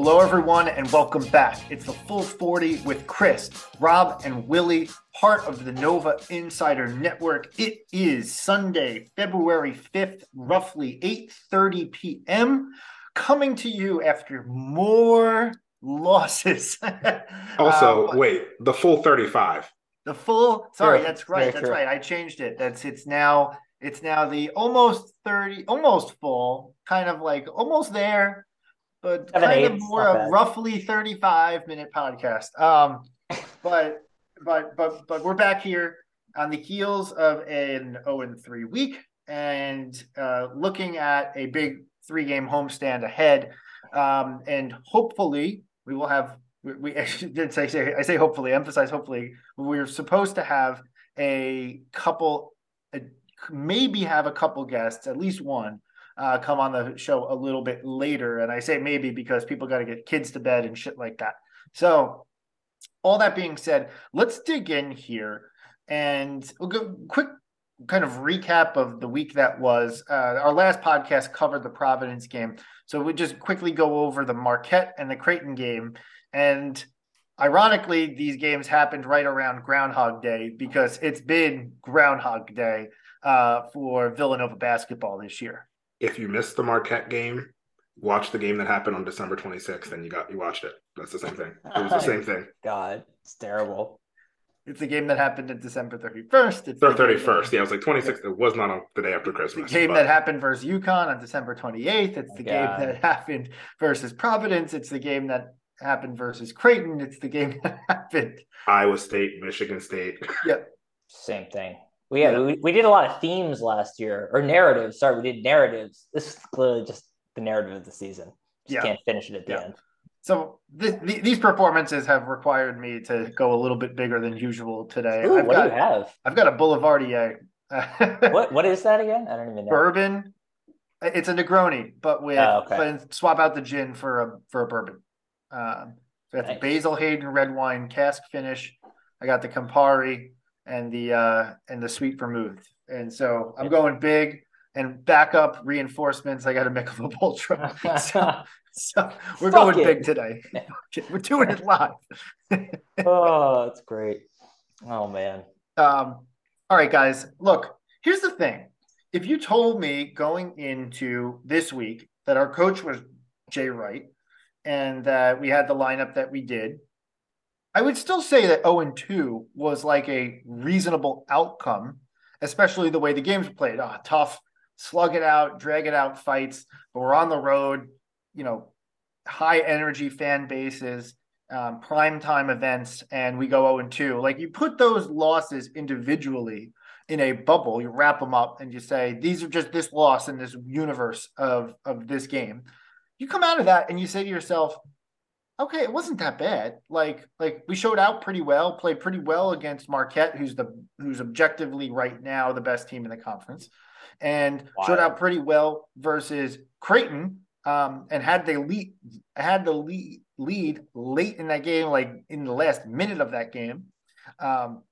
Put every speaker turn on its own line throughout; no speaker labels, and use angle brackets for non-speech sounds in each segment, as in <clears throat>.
Hello, everyone, and welcome back. It's the Full 40 with Chris, Rob, and Willie, part of the Nova Insider Network. It is Sunday, February 5th, roughly 8.30 p.m., coming to you after more losses. <laughs>
also, uh, wait, the full 35.
The full, sorry, that's right, that's right. I changed it. That's It's now, it's now the almost 30, almost full, kind of like almost there but Seven, kind eight, of more a roughly 35 minute podcast. Um, but but but but we're back here on the heels of an 0 and 3 week and uh, looking at a big three game homestand ahead. Um, and hopefully we will have we, we <laughs> did say, say I say hopefully emphasize hopefully we're supposed to have a couple a, maybe have a couple guests at least one uh, come on the show a little bit later. And I say maybe because people got to get kids to bed and shit like that. So, all that being said, let's dig in here and we'll go quick kind of recap of the week that was. Uh, our last podcast covered the Providence game. So, we just quickly go over the Marquette and the Creighton game. And ironically, these games happened right around Groundhog Day because it's been Groundhog Day uh, for Villanova basketball this year
if you missed the Marquette game, watch the game that happened on December 26th and you got you watched it. That's the same thing. <laughs> It was the same thing.
God, it's terrible.
It's the game that happened on December 31st.
It's the 31st. Yeah, it was like 26th. It was not on the day after Christmas.
The game but... that happened versus UConn on December 28th. It's the oh, game that happened versus Providence. It's the game that happened versus Creighton. It's the game <laughs> that happened.
Iowa State, Michigan State. <laughs>
Yep.
Same thing. We, yeah, we, we did a lot of themes last year or narratives. Sorry, we did narratives. This is clearly just the narrative of the season. Just yeah. can't finish it at the yeah. end.
So th- th- these performances have required me to go a little bit bigger than usual today.
Ooh, I've what got, do you have?
I've got a Boulevardier. <laughs>
what what is that again? I don't even know.
Bourbon. It's a Negroni, but with oh, okay. but swap out the gin for a for a bourbon. Um, so that's nice. Basil Hayden red wine cask finish. I got the Campari and the uh, and the sweet vermouth. And so I'm going big and backup reinforcements. I got a Michelob <laughs> Ultra. so, so we're Fuck going it. big today. <laughs> <laughs> we're doing it live.
oh, that's great. Oh man.
Um, all right, guys. Look, here's the thing. If you told me going into this week that our coach was Jay Wright and that we had the lineup that we did, I would still say that 0 and 2 was like a reasonable outcome, especially the way the games were played. Oh, tough, slug it out, drag it out fights, but we're on the road, you know, high energy fan bases, um, prime time events, and we go 0 and 2. Like you put those losses individually in a bubble, you wrap them up and you say, these are just this loss in this universe of, of this game. You come out of that and you say to yourself, okay, it wasn't that bad. Like like we showed out pretty well, played pretty well against Marquette, who's the who's objectively right now the best team in the conference, and wow. showed out pretty well versus Creighton, um, and had the lead had the lead lead late in that game, like in the last minute of that game. Um,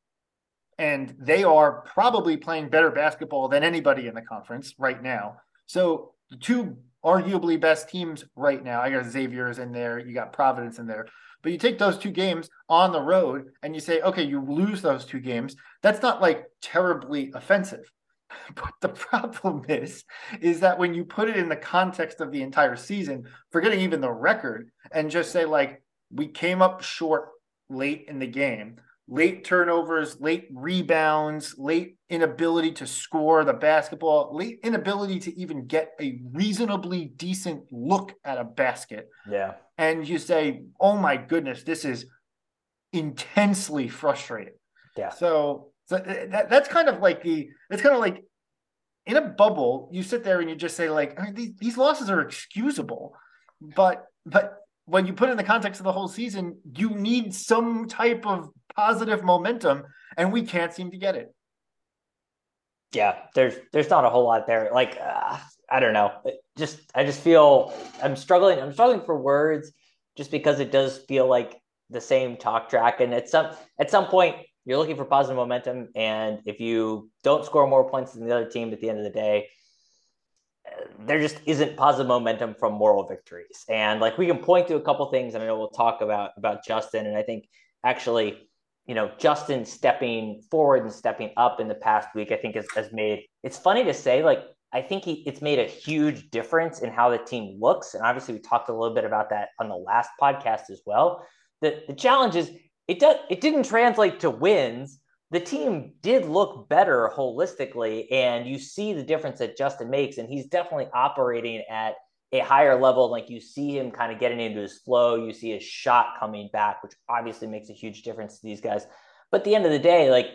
and they are probably playing better basketball than anybody in the conference right now. So the two arguably best teams right now. I got Xavier's in there, you got Providence in there. But you take those two games on the road and you say, okay, you lose those two games. That's not like terribly offensive. <laughs> But the problem is, is that when you put it in the context of the entire season, forgetting even the record, and just say like we came up short late in the game, late turnovers, late rebounds, late inability to score the basketball, late inability to even get a reasonably decent look at a basket.
Yeah.
And you say, "Oh my goodness, this is intensely frustrating."
Yeah.
So, so that, that's kind of like the it's kind of like in a bubble, you sit there and you just say like, I mean, these, these losses are excusable, but but when you put in the context of the whole season, you need some type of positive momentum, and we can't seem to get it.
Yeah, there's there's not a whole lot there. Like uh, I don't know. Just I just feel I'm struggling. I'm struggling for words just because it does feel like the same talk track. And at some at some point, you're looking for positive momentum, and if you don't score more points than the other team at the end of the day, there just isn't positive momentum from moral victories. And like we can point to a couple things, and I know we'll talk about about Justin. And I think actually, you know, Justin stepping forward and stepping up in the past week, I think has, has made. It's funny to say, like I think he, it's made a huge difference in how the team looks. And obviously, we talked a little bit about that on the last podcast as well. The the challenge is it does it didn't translate to wins the team did look better holistically, and you see the difference that Justin makes, and he's definitely operating at a higher level. Like you see him kind of getting into his flow, you see his shot coming back, which obviously makes a huge difference to these guys. But at the end of the day, like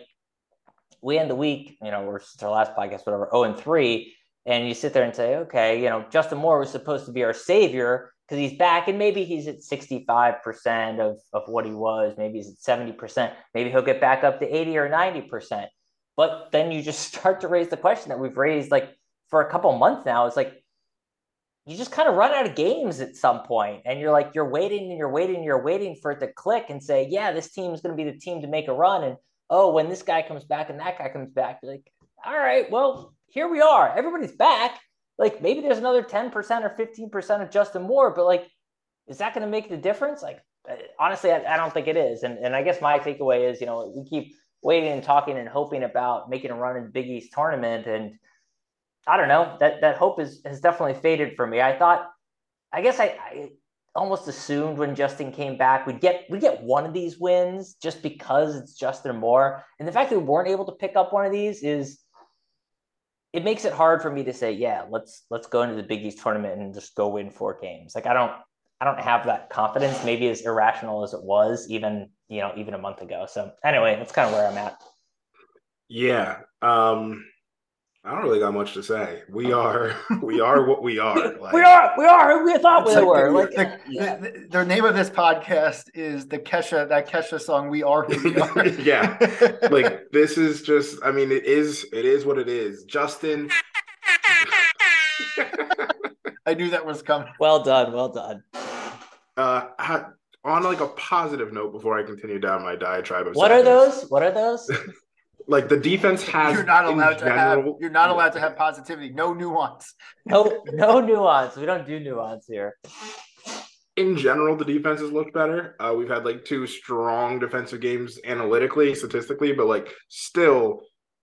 we end the week, you know, we're our last podcast, whatever, 0 and 3, and you sit there and say, okay, you know, Justin Moore was supposed to be our savior because he's back and maybe he's at 65% of, of what he was. Maybe he's at 70%. Maybe he'll get back up to 80 or 90%. But then you just <laughs> start to raise the question that we've raised like for a couple months now. It's like, you just kind of run out of games at some point and you're like you're waiting and you're waiting and you're waiting for it to click and say yeah this team is going to be the team to make a run and oh when this guy comes back and that guy comes back you're like all right well here we are everybody's back like maybe there's another 10% or 15% of Justin Moore, but like, is that going to make the difference? Like, uh, honestly, I, I, don't think it is. And, and I guess my takeaway is, you know, we keep waiting and talking and hoping about making a run in Big East tournament. And I don't know that, that hope is, has definitely faded for me. I thought, I guess I, I almost assumed when Justin came back, we'd get, we get one of these wins just because it's Justin Moore. And the fact that we weren't able to pick up one of these is, it makes it hard for me to say, yeah, let's let's go into the Big East tournament and just go win four games. Like I don't I don't have that confidence, maybe as irrational as it was even, you know, even a month ago. So anyway, that's kind of where I'm at.
Yeah. Um I don't really got much to say. We are, <laughs> we are what we are. <laughs>
Like, we are, we are who we thought we like were. The, like,
the, yeah. the, the, name of this podcast is the Kesha, that Kesha song. We are who we <laughs> are.
yeah, like this is just. I mean, it is, it is what it is. Justin.
I knew that was coming.
Well done, well done.
Uh, on like a positive note, before I continue down my diatribe of
what sadness, are those? What are those?
Like the defense has
you're not allowed to general, have you're not allowed to have positivity. No nuance.
No no nuance. We don't do nuance here.
In general the defense has looked better. Uh, we've had like two strong defensive games analytically statistically but like still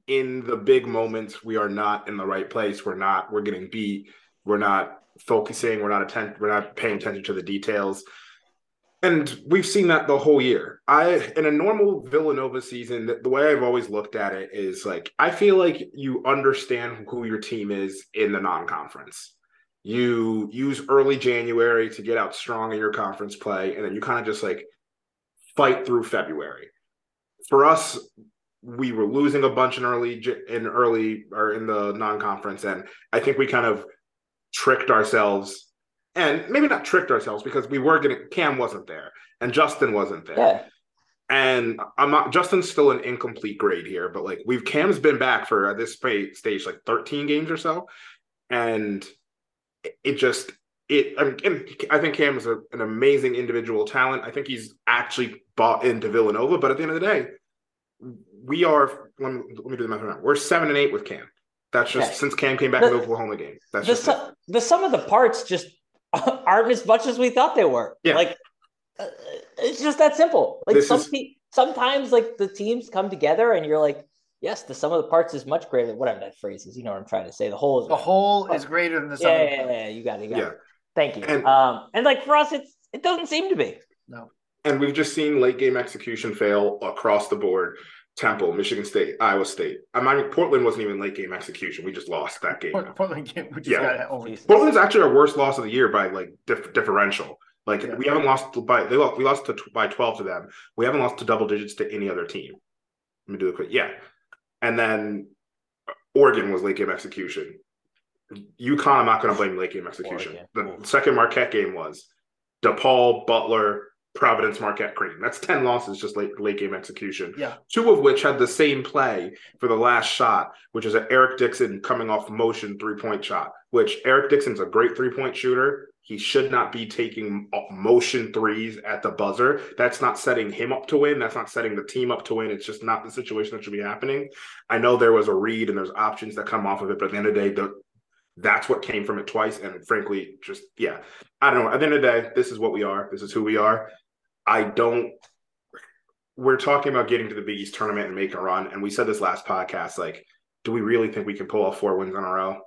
in the big moments we are not in the right place. We're not we're getting beat. We're not focusing. We're not attent we're not paying attention to the details and we've seen that the whole year. I in a normal Villanova season, the, way I've always looked at it is like I feel like you understand who your team is in the non-conference. You use early January to get out strong in your conference play, and then you kind of just like fight through February. For us, we were losing a bunch in early in early or in the non-conference, and I think we kind of tricked ourselves and maybe not tricked ourselves because we were getting Cam wasn't there and Justin wasn't there.
Yeah.
And I'm not Justin's still an incomplete grade here, but like we've Cam's been back for at this stage like 13 games or so, and it just it. I mean, I think Cam is a, an amazing individual talent. I think he's actually bought into Villanova, but at the end of the day, we are. Let me, let me do the math right We're seven and eight with Cam. That's just yeah. since Cam came back the, in the Oklahoma game. That's
the,
just
the sum of the parts just <laughs> aren't as much as we thought they were.
Yeah.
Like uh, it's just that simple. Like some is... te- sometimes like the teams come together and you're like, yes, the sum of the parts is much greater. Whatever that phrase is, you know what I'm trying to say. The whole is
the whole is greater than the
sum. Yeah, yeah, yeah, yeah, You got it. You got yeah. it. Thank you. And, um, and like for us, it's it doesn't seem to be.
No.
And we've just seen late game execution fail across the board. Temple, Michigan State, Iowa State. I mean, Portland wasn't even late game execution. We just lost that game.
Portland game. We yeah.
Portland's actually our worst loss of the year by like dif- differential. Like yeah. we haven't lost by they lost we lost to by twelve to them. We haven't lost to double digits to any other team. Let me do a quick yeah, and then Oregon was late game execution. UConn, I'm not going to blame late game execution. Oregon. The second Marquette game was DePaul, Butler, Providence Marquette Cream. That's 10 losses, just late, late game execution.
Yeah.
Two of which had the same play for the last shot, which is an Eric Dixon coming off motion three point shot, which Eric Dixon's a great three point shooter. He should not be taking uh, motion threes at the buzzer. That's not setting him up to win. That's not setting the team up to win. It's just not the situation that should be happening. I know there was a read and there's options that come off of it, but at the end of the day, the, that's what came from it twice. And frankly, just yeah, I don't know. At the end of the day, this is what we are. This is who we are. I don't. We're talking about getting to the Big East tournament and making a run, and we said this last podcast. Like, do we really think we can pull off four wins in a row?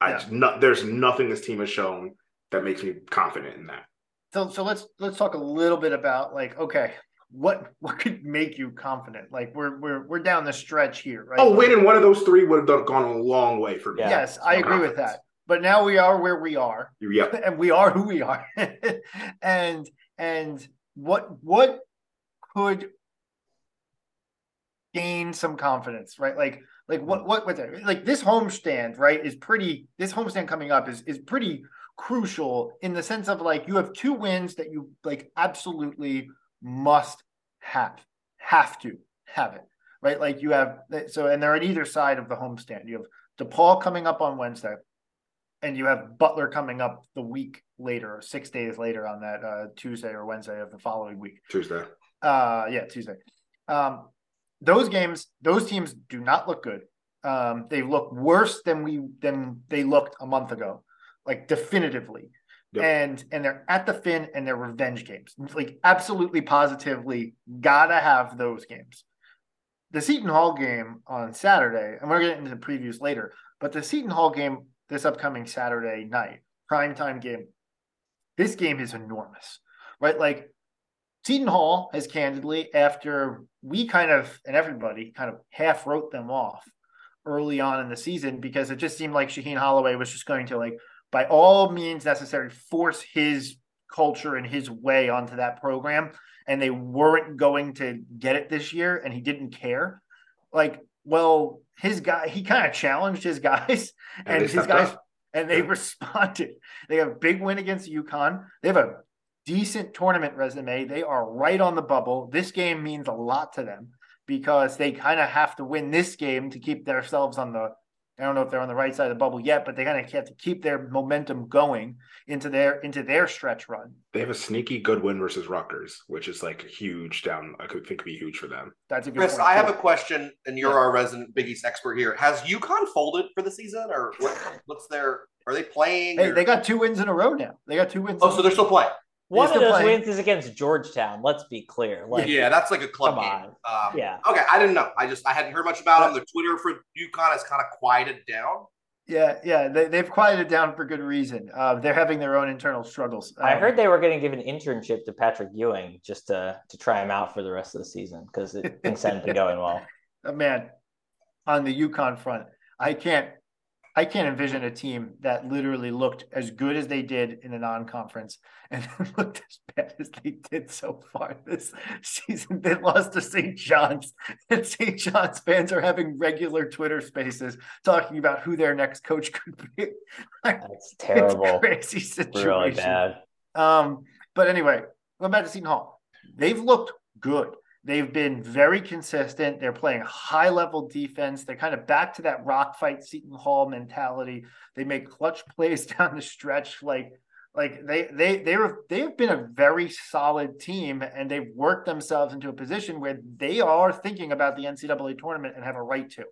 I yeah. no, there's nothing this team has shown that makes me confident in that.
So, so let's let's talk a little bit about like, okay, what what could make you confident? Like we're we're we're down the stretch here, right?
Oh, winning one of those three would have done, gone a long way for me.
Yes, I agree confidence. with that. But now we are where we are.
Yep. <laughs>
And we are who we are. <laughs> and and what what could gain some confidence, right? Like like what what what like this homestand, right, is pretty this homestand coming up is is pretty crucial in the sense of like you have two wins that you like absolutely must have have to have it right like you have so and they're at either side of the homestand you have DePaul coming up on Wednesday and you have Butler coming up the week later, or six days later on that uh, Tuesday or Wednesday of the following week.
Tuesday.
Uh, yeah, Tuesday. Um, those games, those teams do not look good. Um, they look worse than we than they looked a month ago, like definitively. Yep. And and they're at the fin and they're revenge games. Like absolutely positively gotta have those games. The Seton Hall game on Saturday, and we're getting into the previews later, but the Seton Hall game this upcoming Saturday night, primetime game. This game is enormous, right? Like Seton Hall has candidly, after we kind of, and everybody kind of half wrote them off early on in the season because it just seemed like Shaheen Holloway was just going to, like, by all means necessary, force his culture and his way onto that program. And they weren't going to get it this year, and he didn't care. Like, well, his guy, he kind of challenged his guys, and, and his guys, up. and they responded. They have a big win against UConn. They have a decent tournament resume. They are right on the bubble. This game means a lot to them because they kind of have to win this game to keep themselves on the I don't know if they're on the right side of the bubble yet, but they kind of have to keep their momentum going into their into their stretch run.
They have a sneaky good win versus Rutgers, which is like huge down. I could think be huge for them.
That's a good.
Chris, I have a question, and you're yeah. our resident Big East expert here. Has UConn folded for the season, or what, what's their? Are they playing?
Hey, or? they got two wins in a row now. They got two wins.
Oh, so they're still playing.
One of those playing. wins is against Georgetown. Let's be clear.
Like, yeah, that's like a club game.
Um, yeah.
Okay, I didn't know. I just I hadn't heard much about them. The Twitter for UConn has kind of quieted down.
Yeah, yeah, they, have quieted down for good reason. Uh, they're having their own internal struggles.
Um, I heard they were going to give an internship to Patrick Ewing just to to try him out for the rest of the season because things hadn't been <laughs> going well.
Uh, man, on the UConn front, I can't I can't envision a team that literally looked as good as they did in the non-conference <laughs> and looked as bad as they did so far this <laughs> season. They lost to St. John's, and St. John's fans are having regular Twitter spaces talking about who their next coach <laughs> could be.
That's terrible.
crazy situation.
Really bad.
Um, but anyway, going back to Seton Hall, they've looked good. They've been very consistent. They're playing high level defense. They're kind of back to that rock fight Seton Hall mentality. They make clutch <laughs> plays down the stretch. Like, like they they they were they have been a very solid team and they've worked themselves into a position where they are thinking about the NCAA tournament and have a right to.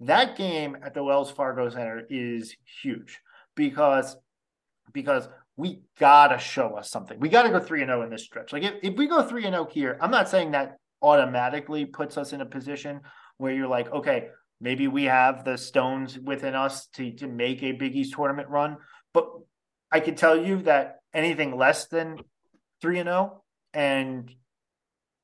That game at the Wells Fargo Center is huge because because we gotta show us something. We gotta go three and zero oh in this stretch. Like if, if we go three and zero oh here, I'm not saying that automatically puts us in a position where you're like, okay, maybe we have the stones within us to, to make a Big East tournament run. But I can tell you that anything less than three and zero, oh and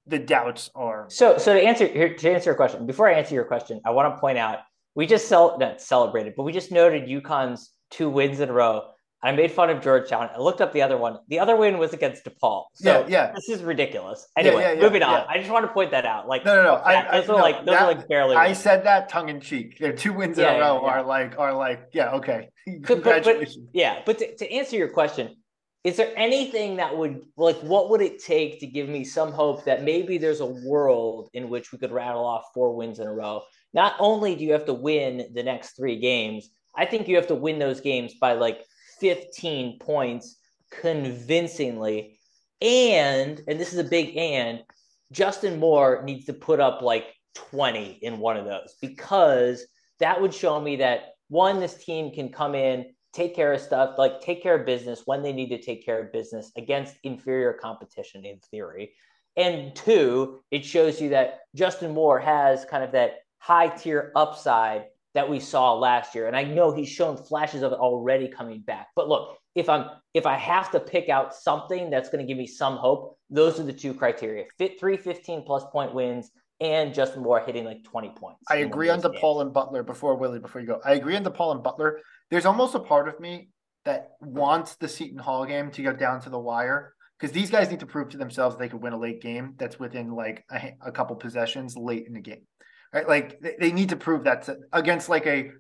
the doubts are.
So, so to answer here to answer your question, before I answer your question, I want to point out we just cel- not celebrated, but we just noted UConn's two wins in a row I made fun of Georgetown. I looked up the other one. The other win was against DePaul. So
yeah, yeah.
This is ridiculous. Anyway, yeah, yeah, moving on. I just want to point that out. Like
no, no, no. I,
those I, are no, like those that, are like barely.
I wins. said that tongue in cheek. Their two wins in a row are like are like yeah okay. <laughs>
Congratulations. But, but, yeah, but to, to answer your question, is there anything that would like what would it take to give me some hope that maybe there's a world in which we could rattle off four wins in a row? Not only do you have to win the next three games, I think you have to win those games by like 15 points convincingly. And, and this is a big and, Justin Moore needs to put up like 20 in one of those because that would show me that one, this team can come in, take care of stuff, like take care of business when they need to take care of business against inferior competition in theory. And two, it shows you that Justin Moore has kind of that high tier upside that we saw last year. And I know he's shown flashes of it already coming back. But look, if I'm if I have to pick out something that's going to give me some hope, those are the two criteria. Fit three 15 plus point wins and Justin Moore hitting like 20 points.
I agree on DePaul and Butler before Willie, before you go. I agree on DePaul and Butler. There's almost a part of me that wants the Seton Hall game to go down to the wire because these guys need to prove to themselves they could win a late game that's within like a, a couple possessions late in the game. Right? Like they, they need to prove that against like a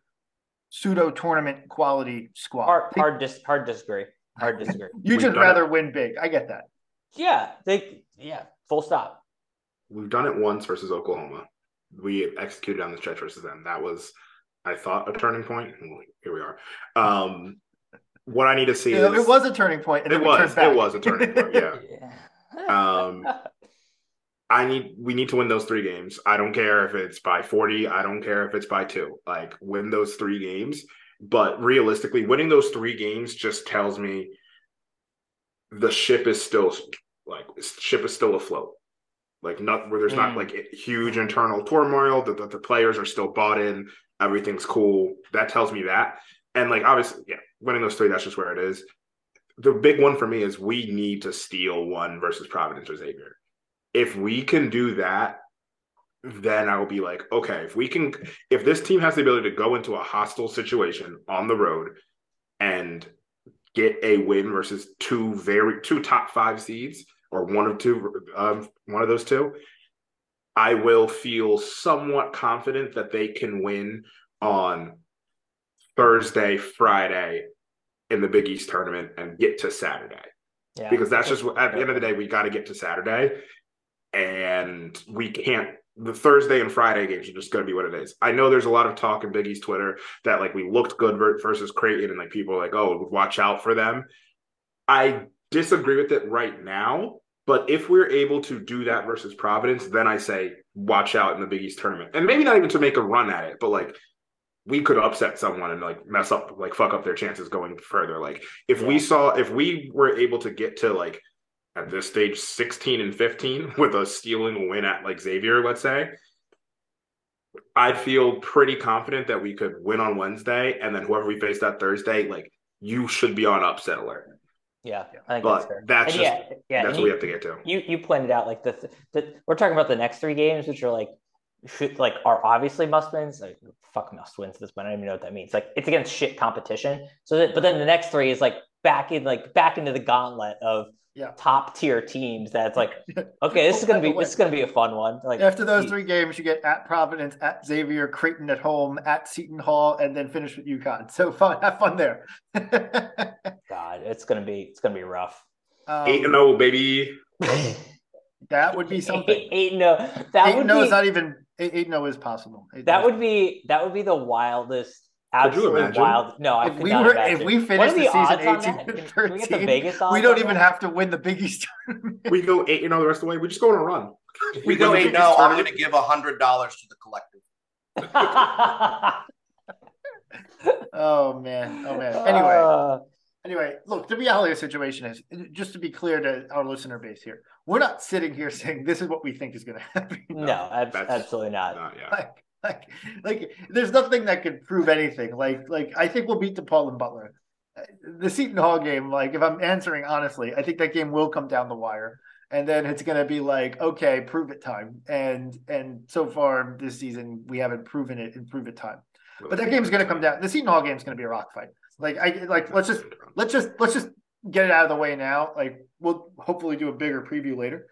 pseudo tournament quality squad.
Hard, hard, dis- hard disagree. Hard disagree. <laughs>
you just rather it. win big. I get that.
Yeah, they. Yeah, full stop.
We've done it once versus Oklahoma. We executed on the stretch versus them. That was, I thought, a turning point. Here we are. Um, what I need to see
yeah,
is
it was a turning point.
it was. It was a turning point. Yeah. <laughs> yeah. Um, <laughs> I need we need to win those three games. I don't care if it's by 40, I don't care if it's by 2. Like win those three games, but realistically winning those three games just tells me the ship is still like ship is still afloat. Like not where there's mm. not like huge internal turmoil, that the, the players are still bought in, everything's cool. That tells me that. And like obviously, yeah, winning those three, that's just where it is. The big one for me is we need to steal one versus Providence or Xavier if we can do that, then I will be like, okay, if we can, if this team has the ability to go into a hostile situation on the road and get a win versus two very two top five seeds or one of two, um, one of those two, I will feel somewhat confident that they can win on Thursday, Friday in the Big East tournament and get to Saturday. Yeah. Because that's just at the end of the day, we got to get to Saturday and we can't the Thursday and Friday games are just going to be what it is. I know there's a lot of talk in Big East Twitter that like we looked good versus Creighton and like people are like, oh, watch out for them. I disagree with it right now, but if we're able to do that versus Providence, then I say watch out in the Big East tournament. And maybe not even to make a run at it, but like we could upset someone and like mess up, like fuck up their chances going further. Like if yeah. we saw, if we were able to get to like at this stage 16 and 15 with a stealing win at like Xavier, let's say, I'd feel pretty confident that we could win on Wednesday, and then whoever we face that Thursday, like you should be on upset alert.
Yeah,
I but that's, that's just yeah, yeah, that's what we have to get to.
You you pointed out like the, the we're talking about the next three games, which are like should like are obviously must wins. Like, fuck must wins at this point. I don't even know what that means. Like it's against shit competition. So that, but then the next three is like back in like back into the gauntlet of
yeah.
top tier teams that's like <laughs> okay this is gonna be this is gonna be a fun one. Like
after those three games you get at providence at xavier creighton at home at seton hall and then finish with UConn. So <laughs> fun have fun there. <laughs>
God it's gonna be it's gonna be rough.
Um, eight and oh baby.
That would be something. Eight,
eight no that
eight
would
no
be,
is not even eight, eight no is possible.
Eight that would be that would be the wildest Absolutely wild. No, I
if we were if we finished the, the season eighteen and thirteen, <laughs> we, we don't even that? have to win the Big East
tournament. We go eight, you know, the rest of the way. We just go on a run.
If we, we go eight. No, I'm going to give a hundred dollars to the collective. <laughs>
oh man! Oh man! Anyway, uh, anyway, look. The reality of the situation is, just to be clear to our listener base here, we're not sitting here saying this is what we think is going <laughs> to happen.
No, ab- absolutely not. not
yeah. Like, <laughs>
like, like there's nothing that could prove anything. Like, like I think we'll beat DePaul and Butler. The Seton Hall game, like if I'm answering honestly, I think that game will come down the wire, and then it's gonna be like, okay, prove it time. And and so far this season we haven't proven it in prove it time. But that game's gonna come down. The Seton Hall game's gonna be a rock fight. Like I like let's just let's just let's just get it out of the way now. Like we'll hopefully do a bigger preview later.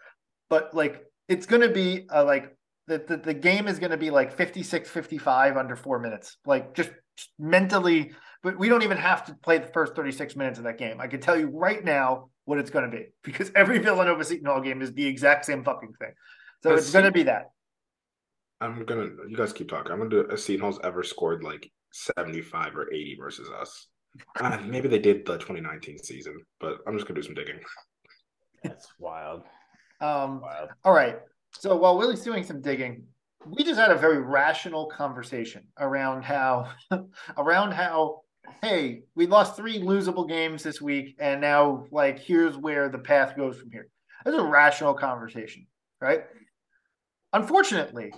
But like it's gonna be a like the, the, the game is going to be like 56 55 under four minutes like just mentally but we don't even have to play the first 36 minutes of that game. I can tell you right now what it's going to be <laughs> because every Villanova Seton Hall game is the exact same fucking thing. So
Has
it's going to be that.
I'm gonna. You guys keep talking. I'm gonna do. A Seton Hall's ever scored like 75 or 80 versus us. Uh, maybe they did the 2019 season, but I'm just gonna do some digging.
That's wild.
Um,
Wild.
all right. So while Willie's doing some digging, we just had a very rational conversation around how, <laughs> around how, hey, we lost three losable games this week, and now like here's where the path goes from here. That's a rational conversation, right? Unfortunately,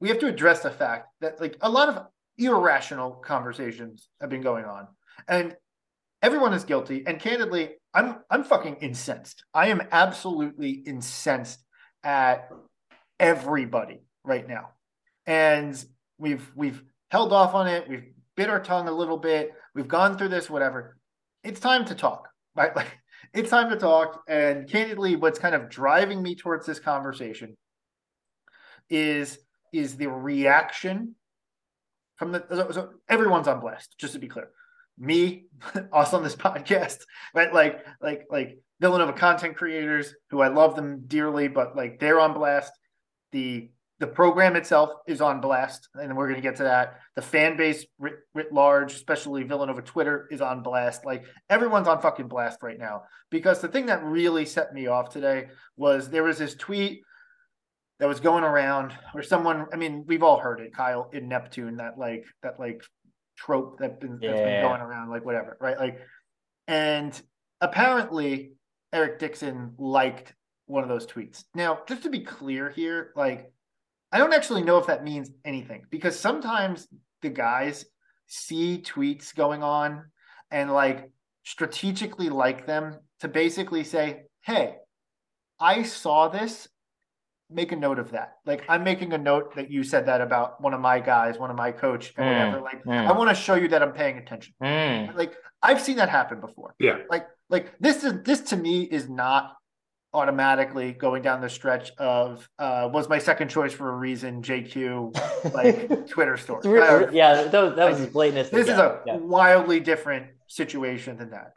we have to address the fact that like a lot of irrational conversations have been going on, and everyone is guilty. And candidly, I'm I'm fucking incensed. I am absolutely incensed at everybody right now. And we've we've held off on it. We've bit our tongue a little bit. We've gone through this, whatever. It's time to talk, right? <laughs> Like it's time to talk. And candidly, what's kind of driving me towards this conversation is is the reaction from the so, so everyone's on just to be clear. Me, <laughs> us on this <laughs> podcast, right? Like, like, like Villanova content creators who I love them dearly, but like they're on blast. The the program itself is on blast, and we're going to get to that. The fan base writ, writ large, especially Villanova Twitter, is on blast. Like everyone's on fucking blast right now because the thing that really set me off today was there was this tweet that was going around where someone I mean, we've all heard it, Kyle in Neptune, that like that like trope that been, that's been going around, like whatever, right? Like and apparently Eric Dixon liked one of those tweets. Now, just to be clear here, like I don't actually know if that means anything because sometimes the guys see tweets going on and like strategically like them to basically say, "Hey, I saw this make a note of that. Like I'm making a note that you said that about one of my guys, one of my coach, or
Mm,
whatever. Like
mm.
I want to show you that I'm paying attention.
Mm.
Like I've seen that happen before.
Yeah.
Like like this is this to me is not automatically going down the stretch of uh was my second choice for a reason JQ like <laughs> Twitter story.
Yeah, that was, that was as blatant
this is a
Yeah.
wildly different situation than that.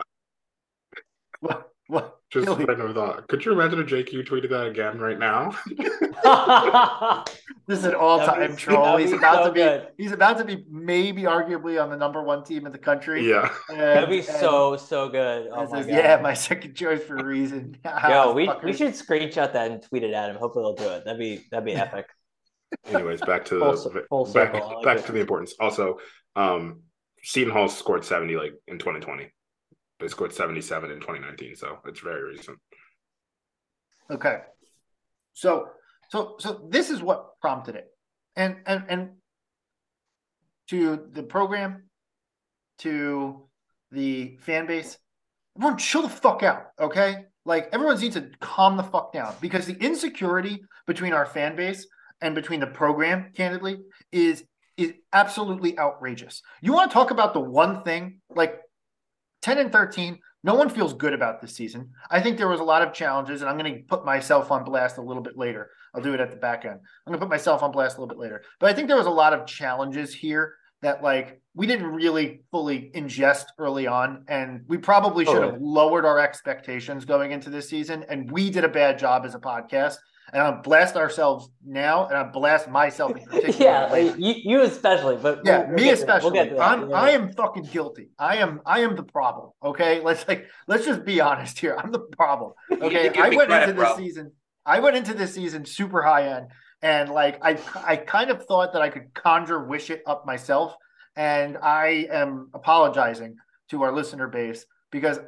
What <laughs>
Just
Billy,
random thought. Could you imagine if JQ tweeted that again right now? <laughs>
this is an all-time troll. He's about
so
to be
good.
he's about to be maybe arguably on the number one team in the country.
yeah.
And-
That'd be
and
so so good. Oh my
is-
god.
yeah, my second choice for a reason. <laughs>
Yo, we, we
Fuckers.
should screenshot that and tweet it at him. Hopefully they'll do it. That'd be that'd be epic.
Anyways, back to
Full
the
cir- full
back,
circle. I like
back
it.
to the importance. Also, um, Seton Hall scored 70 like in 2020. They scored 77 in 2019, so it's very recent.
Okay. So so so this is what prompted it. And and and to the program, to the fan base, everyone chill the fuck out, okay? Like everyone needs to calm the fuck down because the insecurity between our fan base and between the program, candidly, is is absolutely outrageous. You want to talk about the one thing, like 10 and 13, no one feels good about this season. I think there was a lot of challenges, and I'm going to put myself on blast a little bit later. I'll do it at the back end. I'm going to put myself on blast a little bit later. But I think there was a lot of challenges here that, like, we didn't really fully ingest early on, and we probably should have lowered our expectations going into this season. And we did a bad job as a podcast. And I'll blast ourselves now, and I'll blast myself in <laughs> particular.
yeah,
later.
like, you you especially, but
Yeah,
we'll- we'll
me
get to that.
especially.
We'll get to that.
I'm
Yeah.
I am fucking guilty. I am I am the problem. Okay, <laughs> let's like let's just be honest here. I'm the problem. <laughs> Okay, I went
credit,
into this
bro.
season. I went into this season super high end, and like I I kind of thought that I could conjure wish it up myself, and I am apologizing to our listener base because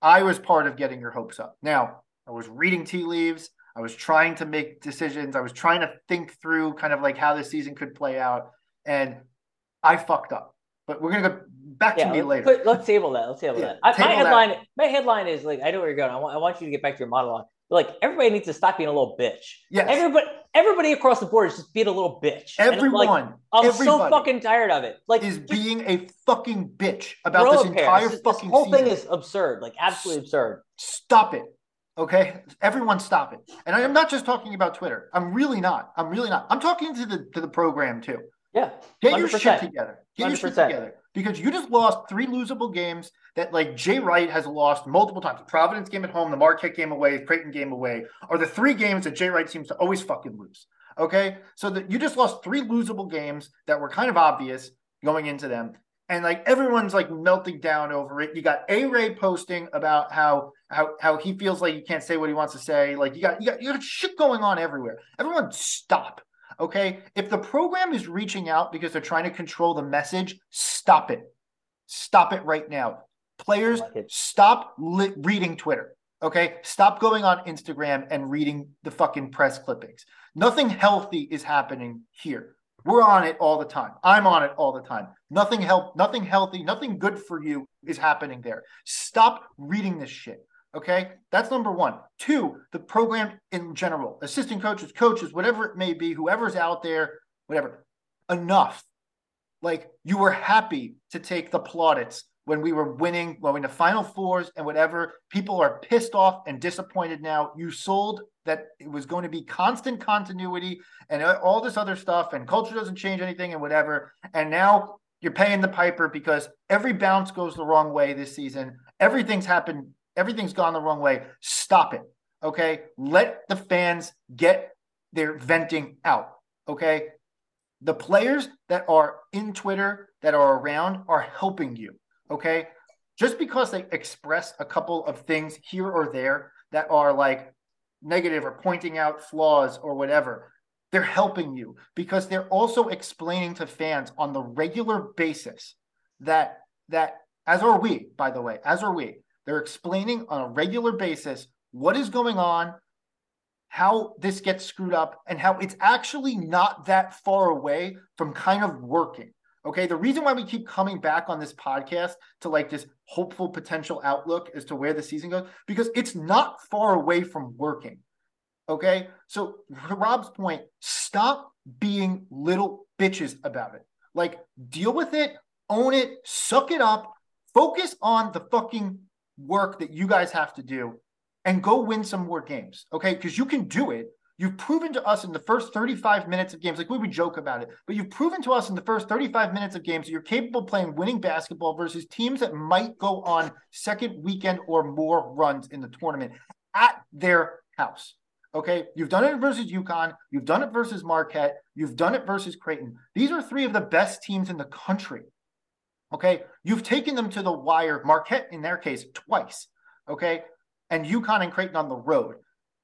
I was part of getting your hopes up. Now I was reading tea leaves. I was trying to make decisions. I was trying to think through kind of like how this season could play out, and I fucked up. But we're gonna go back to
Yeah,
me
let's,
later.
put- let's table that. Let's table
Yeah,
that. I, my
table that.
headline, my headline is like, I know where you're going. I want, I want you to get back to your monologue. But like, everybody needs to stop being a little bitch.
Yes.
Everybody, everybody across the board is just being a little bitch. And I'm like,
Everyone,
I'm so fucking tired of it. Like,
is
just
being a fucking bitch about this entire
This is- this
fucking
whole
season.
thing is absurd. Like, absolutely absurd.
Stop it. Okay, everyone, stop it. And I am not just talking about Twitter. I'm really not. I'm really not. I'm talking to the to the program too.
Yeah.
Get your shit
100%.
together. Get your shit together. because you just lost three losable games that like Jay Wright has lost multiple times. The Providence game at home, the Marquette game away, Creighton game away are the three games that Jay Wright seems to always fucking lose. Okay. So that you just lost three losable games that were kind of obvious going into them. And like everyone's like melting down over it. You got A Ray posting about how how how he feels like he can't say what he wants to say. Like you got you got you got shit going on everywhere. Everyone stop. Okay. If the program is reaching out because they're trying to control the message, stop it. Stop it right now. Players,
like
stop li- reading Twitter. Okay. Stop going on Instagram and reading the fucking press clippings. Nothing healthy is happening here. We're on it all the time. I'm on it all the time. Nothing help, nothing healthy, nothing good for you is happening there. Stop reading this shit. Okay, that's number one. Two, the program in general, assistant coaches, coaches, whatever it may be, whoever's out there, whatever. Enough. Like you were happy to take the plaudits when we were winning, going to Final Fours and whatever. People are pissed off and disappointed now. You sold that it was going to be constant continuity and all this other stuff, and culture doesn't change anything and whatever. And now you're paying the piper because every bounce goes the wrong way this season. Everything's happened everything's gone the wrong way. Stop it. Okay. Let the fans get their venting out. Okay. The players that are in Twitter that are around are helping you. Okay. Just because they express a couple of things here or there that are like negative or pointing out flaws or whatever, they're helping you because they're also explaining to fans on the regular basis that that as are we, by the way, as are we, they're explaining on a regular basis what is going on, how this gets screwed up, and how it's actually not that far away from kind of working. Okay. The reason why we keep coming back on this podcast to like this hopeful potential outlook as to where the season goes, because it's not far away from working. Okay. So, Rob's point, stop being little bitches about it. Like, deal with it, own it, suck it up, focus on the fucking work that you guys have to do and go win some more games. Okay. Because you can do it. You've proven to us in the first 35 minutes of games, like we would joke about it, but you've proven to us in the first 35 minutes of games that you're capable of playing winning basketball versus teams that might go on second weekend or more runs in the tournament at their house. Okay. You've done it versus UConn. You've done it versus Marquette. You've done it versus Creighton. These are three of the best teams in the country. Okay. You've taken them to the wire, Marquette in their case, twice. Okay. And UConn and Creighton on the road.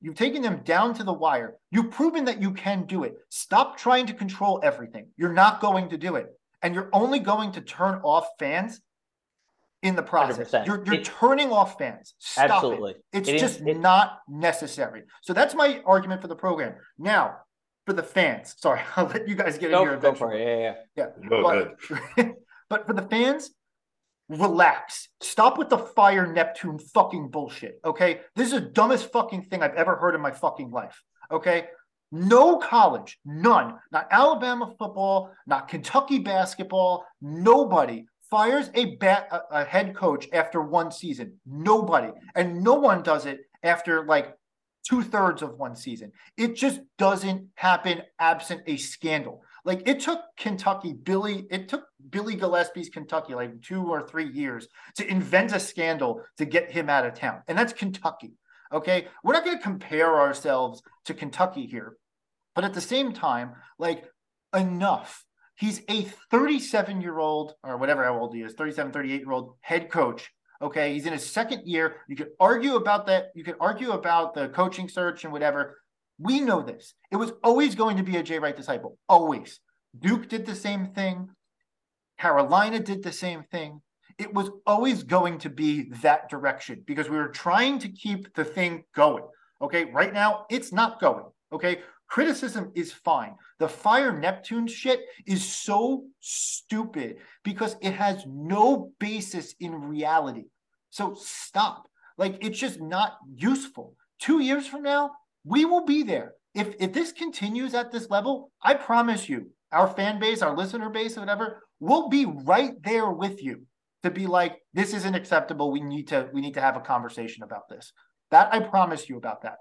You've taken them down to the wire. You've proven that you can do it. Stop trying to control everything. You're not going to do it. And you're only going to turn off fans in the process. 100%. You're, you're it, turning off fans. Stop absolutely. it. It's it just is, not necessary. So that's my argument for the program. Now, for the fans, sorry, <laughs> I'll let you guys get
go,
in here.
Go for it. Yeah,
yeah. Yeah. But, <laughs> but for the fans, relax. Stop with the fire Neptune fucking bullshit. Okay. This is the dumbest fucking thing I've ever heard in my fucking life. Okay. No college, none, not Alabama football, not Kentucky basketball, nobody fires a, bat, a, a head coach after one season. Nobody. And no one does it after like two thirds of one season. It just doesn't happen absent a scandal. Like it took Kentucky, Billy, it took Billy Gillispie's Kentucky like two or three years to invent a scandal to get him out of town. And that's Kentucky. Okay. We're not going to compare ourselves to Kentucky here. But at the same time, like enough. He's a 37 year old or whatever how old he is, 37, 38 year old head coach. Okay. He's in his second year. You could argue about that. You could argue about the coaching search and whatever. We know this. It was always going to be a Jay Wright disciple. Always. Duke did the same thing. Carolina did the same thing. It was always going to be that direction because we were trying to keep the thing going. Okay. Right now, it's not going. Okay. Criticism is fine. The Fire Neptune shit is so stupid because it has no basis in reality. So stop. Like, it's just not useful. Two years from now, we will be there. If if this continues at this level, I promise you, our fan base, our listener base, whatever, we'll be right there with you to be like, this isn't acceptable. We need to we need to have a conversation about this. That I promise you about that.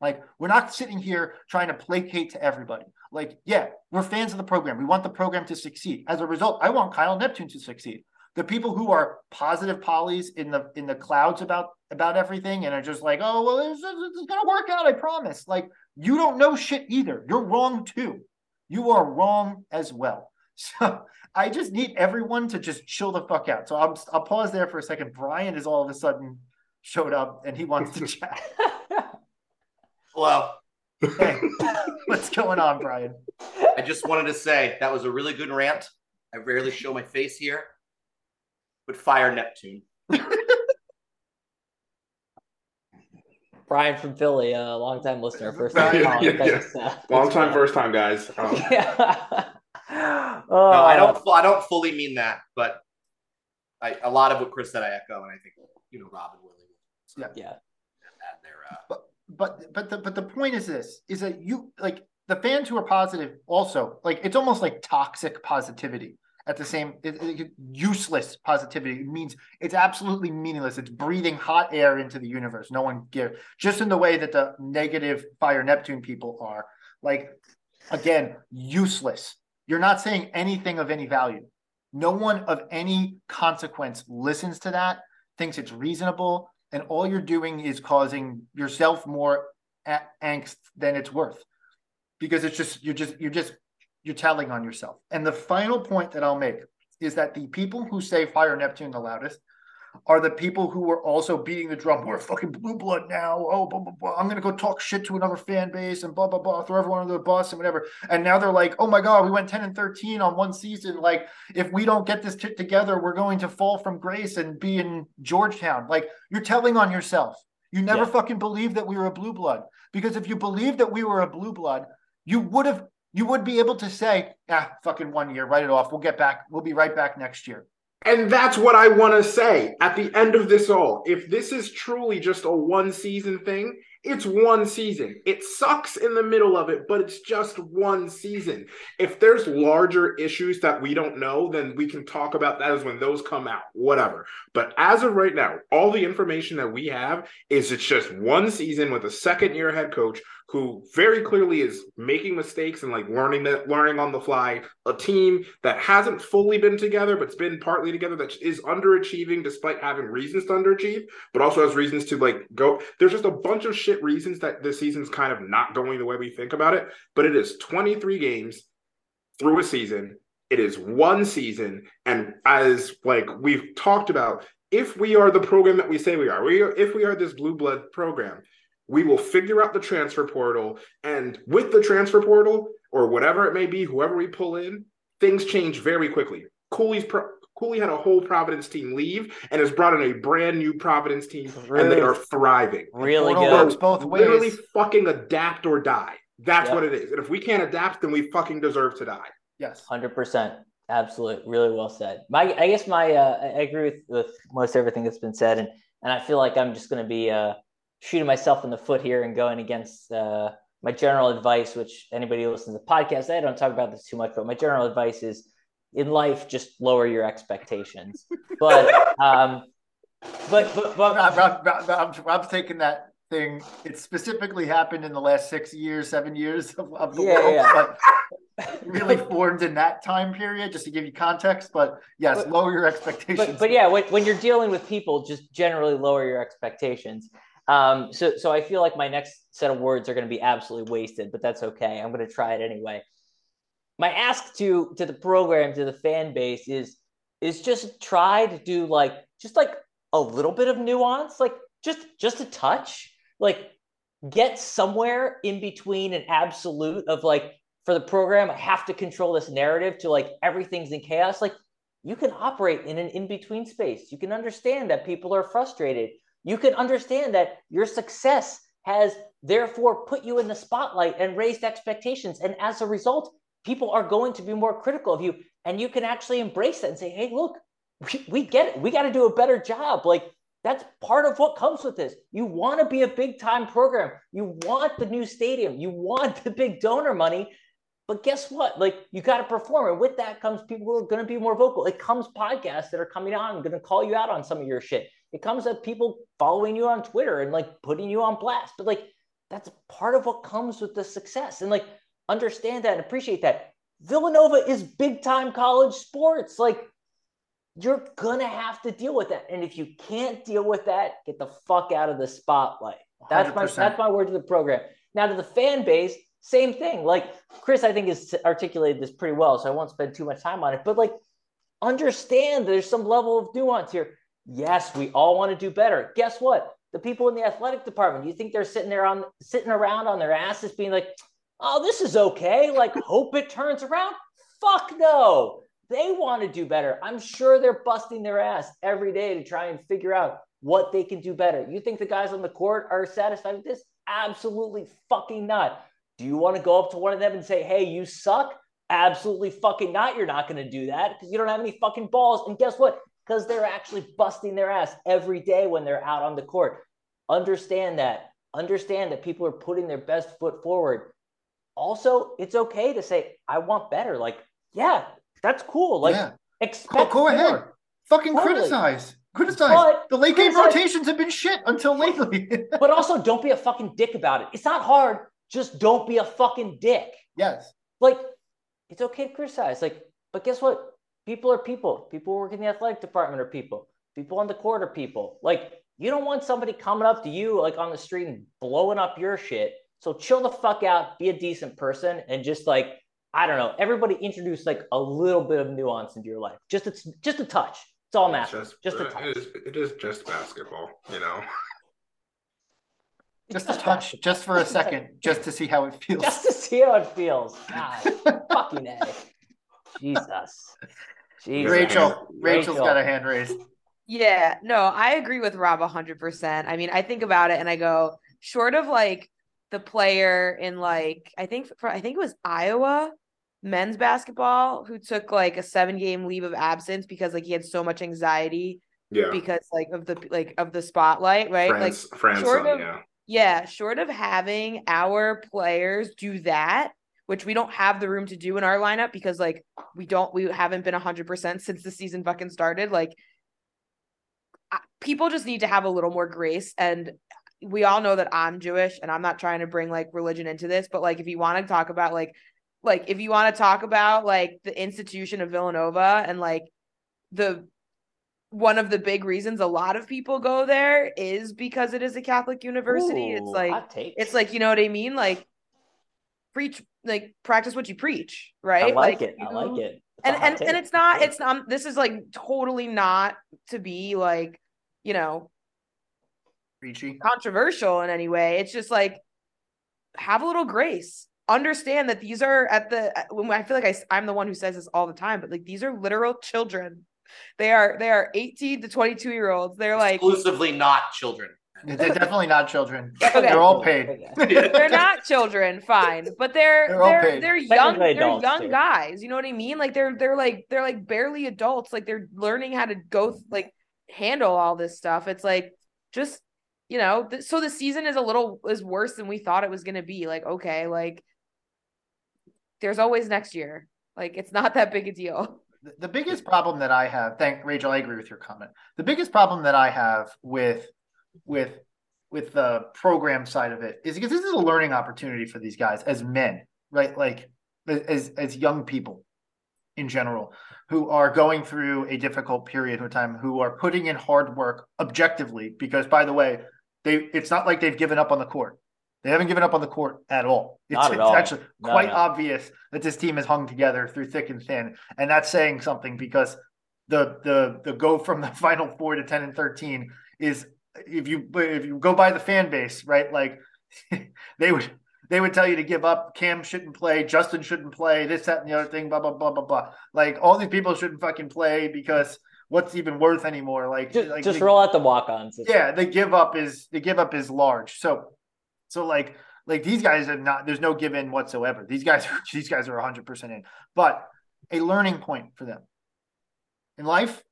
Like, we're not sitting here trying to placate to everybody. Like, yeah, we're fans of the program. We want the program to succeed. As a result, I want Kyle Neptune to succeed. The people who are positive polys in the in the clouds about about everything and are just like, oh well, it's, it's gonna work out. I promise. Like, you don't know shit either. You're wrong too. You are wrong as well. <laughs> So I just need everyone to just chill the fuck out. So I'm, I'll pause there for a second. Brian is all of a sudden showed up and he wants to chat. <laughs>
Hello.
Hey, <laughs> what's going on, Brian?
I just wanted to say that was a really good rant. I rarely show my face here, but fire Neptune. <laughs>
Brian from Philly, a uh, long time listener, first
time.
time
yeah, yeah, yeah. long time, first time, guys. Um, <laughs>
yeah.
no, I don't. I don't fully mean that, but I, a lot of what Chris said, I echo, and I think you know Rob and Willie.
So, yeah, yeah.
Their, uh... But but but the but the point is this: is that you like the fans who are positive also like it's almost like toxic positivity at the same it, it, useless positivity. It means it's absolutely meaningless. It's breathing hot air into the universe. No one gives just in the way that the negative fire neptune people are like again useless. You're not saying anything of any value. No one of any consequence listens to that thinks it's reasonable and all you're doing is causing yourself more a- angst than it's worth. Because it's just you're just you're just you're telling on yourself. And the final point that I'll make is that the people who say fire Neptune the loudest are the people who were also beating the drum. We're fucking blue blood now. Oh, blah, blah, blah. I'm gonna go talk shit to another fan base and blah blah blah. Throw everyone under the bus and whatever. And now they're like, oh my god, we went 10 and 13 on one season. Like, if we don't get this shit together, we're going to fall from grace and be in Georgetown. Like, you're telling on yourself. You never yeah. fucking believed that we were a blue blood because if you believed that we were a blue blood, you would have you would be able to say, ah, fucking one year, write it off. We'll get back. We'll be right back next year.
And that's what I want to say at the end of this all. If this is truly just a one season thing, it's one season. It sucks in the middle of it, but it's just one season. If there's larger issues that we don't know, then we can talk about that as when those come out, whatever. But as of right now, all the information that we have is it's just one season with a second year head coach who very clearly is making mistakes and like learning that learning on the fly. A team that hasn't fully been together but's been partly together that is underachieving despite having reasons to underachieve but also has reasons to like go. There's just a bunch of shit reasons that this season's kind of not going the way we think about it but it is 23 games through a season. It is one season and as like we've talked about if we are the program that we say we are, we are if we are this blue blood program we will figure out the transfer portal. And with the transfer portal or whatever it may be, whoever we pull in, things change very quickly. Cooley's pro- Cooley had a whole Providence team leave and has brought in a brand new Providence team, really, and they are thriving.
Really good.
It's both
ways. Literally fucking adapt or die. That's yep. what it is. And if we can't adapt, then we fucking deserve to die.
Yes,
hundred percent. Absolutely, really well said. My, I guess my, uh, I agree with, with most everything that's been said, and and I feel like I'm just going to be uh, shooting myself in the foot here and going against uh, my general advice, which anybody who listens to the podcast, I don't talk about this too much, but my general advice is in life, just lower your expectations. <laughs> But, um, but, but, but
I'm, I'm, I'm, taking that thing. It specifically happened in the last six years, seven years of, of the yeah, world, yeah. but <laughs> really formed in that time period, just to give you context. But yes, but, lower your expectations.
But, but yeah, when, when you're dealing with people, just generally lower your expectations. Um, so, so I feel like my next set of words are going to be absolutely wasted, but that's okay. I'm going to try it anyway. My ask to to the program, to the fan base, is is just try to do like just like a little bit of nuance, like just just a touch, like get somewhere in between an absolute of like for the program, I have to control this narrative to like everything's in chaos. Like you can operate in an in between space. You can understand that people are frustrated you can understand that your success has therefore put you in the spotlight and raised expectations. And as a result, people are going to be more critical of you. And you can actually embrace that and say, hey, look, we, we get it. We got to do a better job. Like, that's part of what comes with this. You want to be a big time program. You want the new stadium. You want the big donor money. But guess what? Like you got to perform. And with that comes people who are going to be more vocal. It comes podcasts that are coming on going to call you out on some of your shit. It comes with people following you on Twitter and like putting you on blast. But like that's part of what comes with the success. And like understand that and appreciate that. Villanova is big time college sports. Like you're gonna have to deal with that. And if you can't deal with that, get the fuck out of the spotlight. That's 100%. my that's my word to the program. Now to the fan base, same thing. Like Chris, I think has articulated this pretty well, so I won't spend too much time on it. But like, understand there's some level of nuance here. Yes, we all want to do better. Guess what? The people in the athletic department, you think they're sitting there on sitting around on their asses, being like, "Oh, this is okay." Like, hope it turns around. Fuck no. They want to do better. I'm sure they're busting their ass every day to try and figure out what they can do better. You think the guys on the court are satisfied with this? Absolutely fucking not. Do you want to go up to one of them and say, hey, you suck? Absolutely fucking not. You're not going to do that because you don't have any fucking balls. And guess what? Because they're actually busting their ass every day when they're out on the court. Understand that. Understand that people are putting their best foot forward. Also, it's okay to say, I want better. Like, yeah, that's cool. Like, yeah. expect
go, go ahead. Fucking totally. criticize. Criticize. But the late game rotations have been shit until lately. <laughs>
but also, don't be a fucking dick about it. It's not hard just don't be a fucking dick.
Yes.
Like, it's okay to criticize. Like, but guess what? People are people. People who work in the athletic department are people. People on the court are people. Like, you don't want somebody coming up to you like on the street and blowing up your shit. So chill the fuck out, be a decent person, and just like, I don't know, everybody introduce like a little bit of nuance into your life. Just it's just a touch. It's all math. Just, just a touch.
It is, it is just basketball, you know. <laughs>
Just a touch, just for a <laughs> second, just to see how it feels.
Just to see how it feels. <laughs> God, fucking A. Jesus.
Jesus. Rachel, Rachel's got a hand raised.
Yeah, no, I agree with Rob 100%. I mean, I think about it and I go, short of like the player in like, I think, for, I think it was Iowa men's basketball who took like a seven game leave of absence because like he had so much anxiety
yeah
because like of the like of the spotlight right
France,
like
France short uh, of, yeah
yeah, short of having our players do that, which we don't have the room to do in our lineup because like we don't we haven't been 100% since the season fucking started. Like people just need to have a little more grace. And we all know that I'm Jewish and I'm not trying to bring like religion into this but like if you want to talk about like like if you want to talk about like the institution of Villanova and like the one of the big reasons a lot of people go there is because it is a Catholic university. Ooh, it's like it's like you know what I mean, like preach, like practice what you preach, right? I
like, like it. I like it.
and and and it's not. It's not. Um, this is like totally not to be like you know
preachy
controversial in any way. It's just like have a little grace. Understand that these are at the uh, when I feel like I, I'm the one who says this all the time, but like these are literal children they are they are 18 to 22 year olds. They're like
exclusively not children.
They're definitely not children. Okay. They're all paid. <laughs>
they're not children, fine, but they're they're they're, they're young they're young too. guys. You know what I mean? Like they're they're like they're like barely adults. Like they're learning how to go like handle all this stuff. It's like just you know. Th- so the season is a little is worse than we thought it was going to be. Like okay, like there's always next year. Like it's not that big a deal
the biggest problem that I have, thank Rachel, I agree with your comment. The biggest problem that I have with with with the program side of it is because this is a learning opportunity for these guys as men, right? Like as as young people in general who are going through a difficult period of time, who are putting in hard work objectively, because by the way, they it's not like they've given up on the court. They haven't given up on the court at all. It's,
at
it's
all.
actually quite obvious that this team is hung together through thick and thin, and that's saying something because the the the go from the <laughs> final four to ten and thirteen is if you if you go by the fan base, right? Like <laughs> they would they would tell you to give up. Cam shouldn't play. Justin shouldn't play. This, that, and the other thing. Blah blah blah blah blah. Like all these people shouldn't fucking play because what's even worth anymore? Like
just,
like
just roll out the walk-ons.
Yeah, the give up is the give up is large. So so like like these guys are not there's no give in whatsoever. These guys are <laughs> these guys are 100% in. But a learning point for them. In life,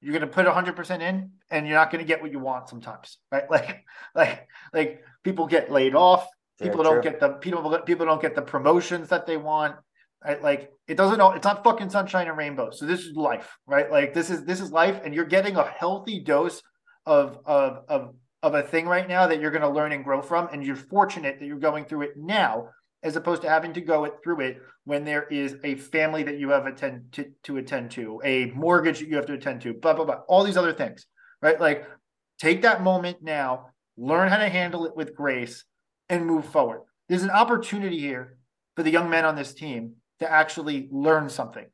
you're going to put 100% in and you're not going to get what you want sometimes, right? <laughs> Like like like people get laid off, people don't get the people people don't get the promotions that they want. Right? Like it doesn't all it's not fucking sunshine and rainbows. So this is life, right? Like this is this is life and you're getting a healthy dose of of of of a thing right now that you're going to learn and grow from. And you're fortunate that you're going through it now, as opposed to having to go it through it when there is a family that you have attend to, to attend to, a mortgage that you have to attend to, blah, blah, blah, all these other things, right? Like take that moment now, learn how to handle it with grace and move forward. There's an opportunity here for the young men on this team to actually learn something.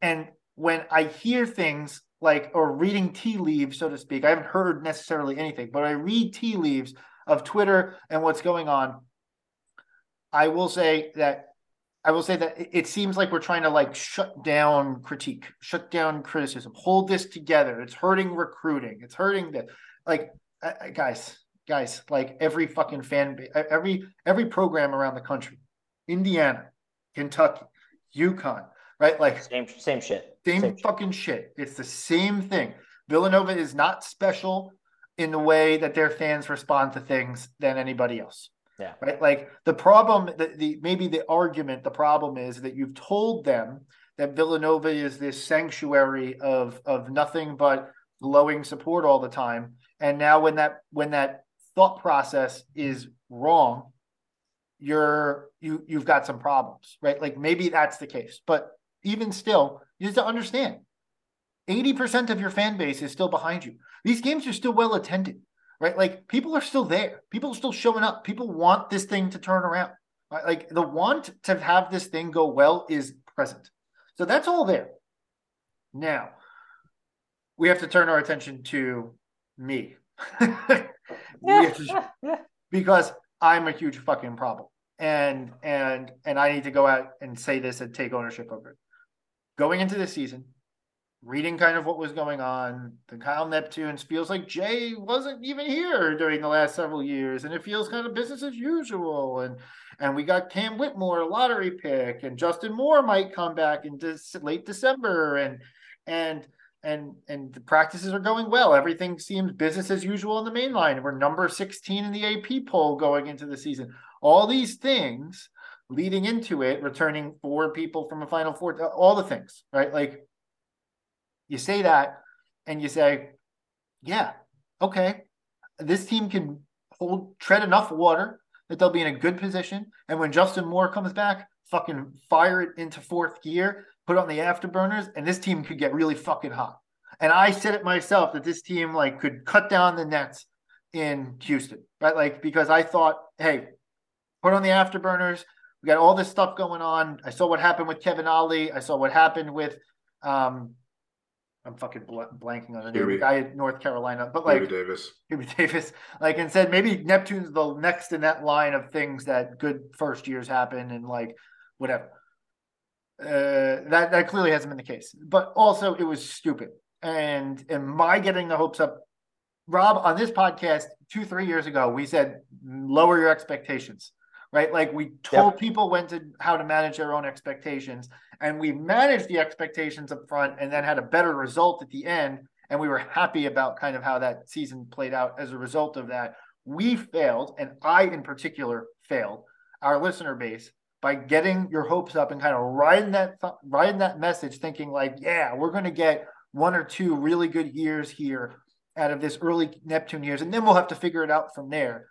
And when I hear things like or reading tea leaves, so to speak. I haven't heard necessarily anything, but I read tea leaves of Twitter and what's going on. I will say that I will say that it seems like we're trying to like shut down critique, shut down criticism, hold this together. It's hurting recruiting. It's hurting the like guys, guys, like every fucking fan base, every every program around the country, Indiana, Kentucky, UConn, right? Like
same same shit.
Same, same fucking shit. It's the same thing. Villanova is not special in the way that their fans respond to things than anybody else.
Yeah.
Right. Like the problem, the, the maybe the argument, the problem is that you've told them that Villanova is this sanctuary of of nothing but glowing support all the time. And now when that when that thought process is wrong, you're you you've got some problems, right? Like maybe that's the case. But even still, you have to understand 80% of your fan base is still behind you. These games are still well attended, right? Like people are still there. People are still showing up. People want this thing to turn around. Right? Like the want to have this thing go well is present. So that's all there. Now, we have to turn our attention to me. <laughs> to, <laughs> because I'm a huge fucking problem. And and and I need to go out and say this and take ownership of it going into this season, reading kind of what was going on, the Kyle Neptunes feels like Jay wasn't even here during the last several years, and it feels kind of business as usual. And and we got Cam Whitmore, lottery pick, and Justin Moore might come back in late December, and and and and the practices are going well. Everything seems business as usual in the main line. We're number 16 in the AP poll going into the season. All these things leading into it, returning four people from a final four, all the things, right? Like you say that and you say, yeah, okay, this team can hold, tread enough water that they'll be in a good position. And when Justin Moore comes back, fucking fire it into fourth gear, put on the afterburners, and this team could get really fucking hot. And I said it myself that this team like could cut down the nets in Houston, right? Like because I thought, hey, put on the afterburners, we got all this stuff going on. I saw what happened with Kevin Ollie. I saw what happened with um I'm fucking bl- blanking on the name. The guy in North Carolina, but like
Hubie Davis,
Hubie Davis, like and said maybe Neptune's the next in that line of things that good first years happen and like whatever. Uh, that that clearly hasn't been the case, but also it was stupid. And and my getting the hopes up, Rob, on this podcast two three years ago, we said lower your expectations right? Like we told yep. people when to how to manage their own expectations, and we managed the expectations up front, and then had a better result at the end. And we were happy about kind of how that season played out as a result of that. We failed, and I in particular failed our listener base by getting your hopes up and kind of riding that riding that message, thinking like, yeah, we're going to get one or two really good years here out of this early Neptune years, and then we'll have to figure it out from there.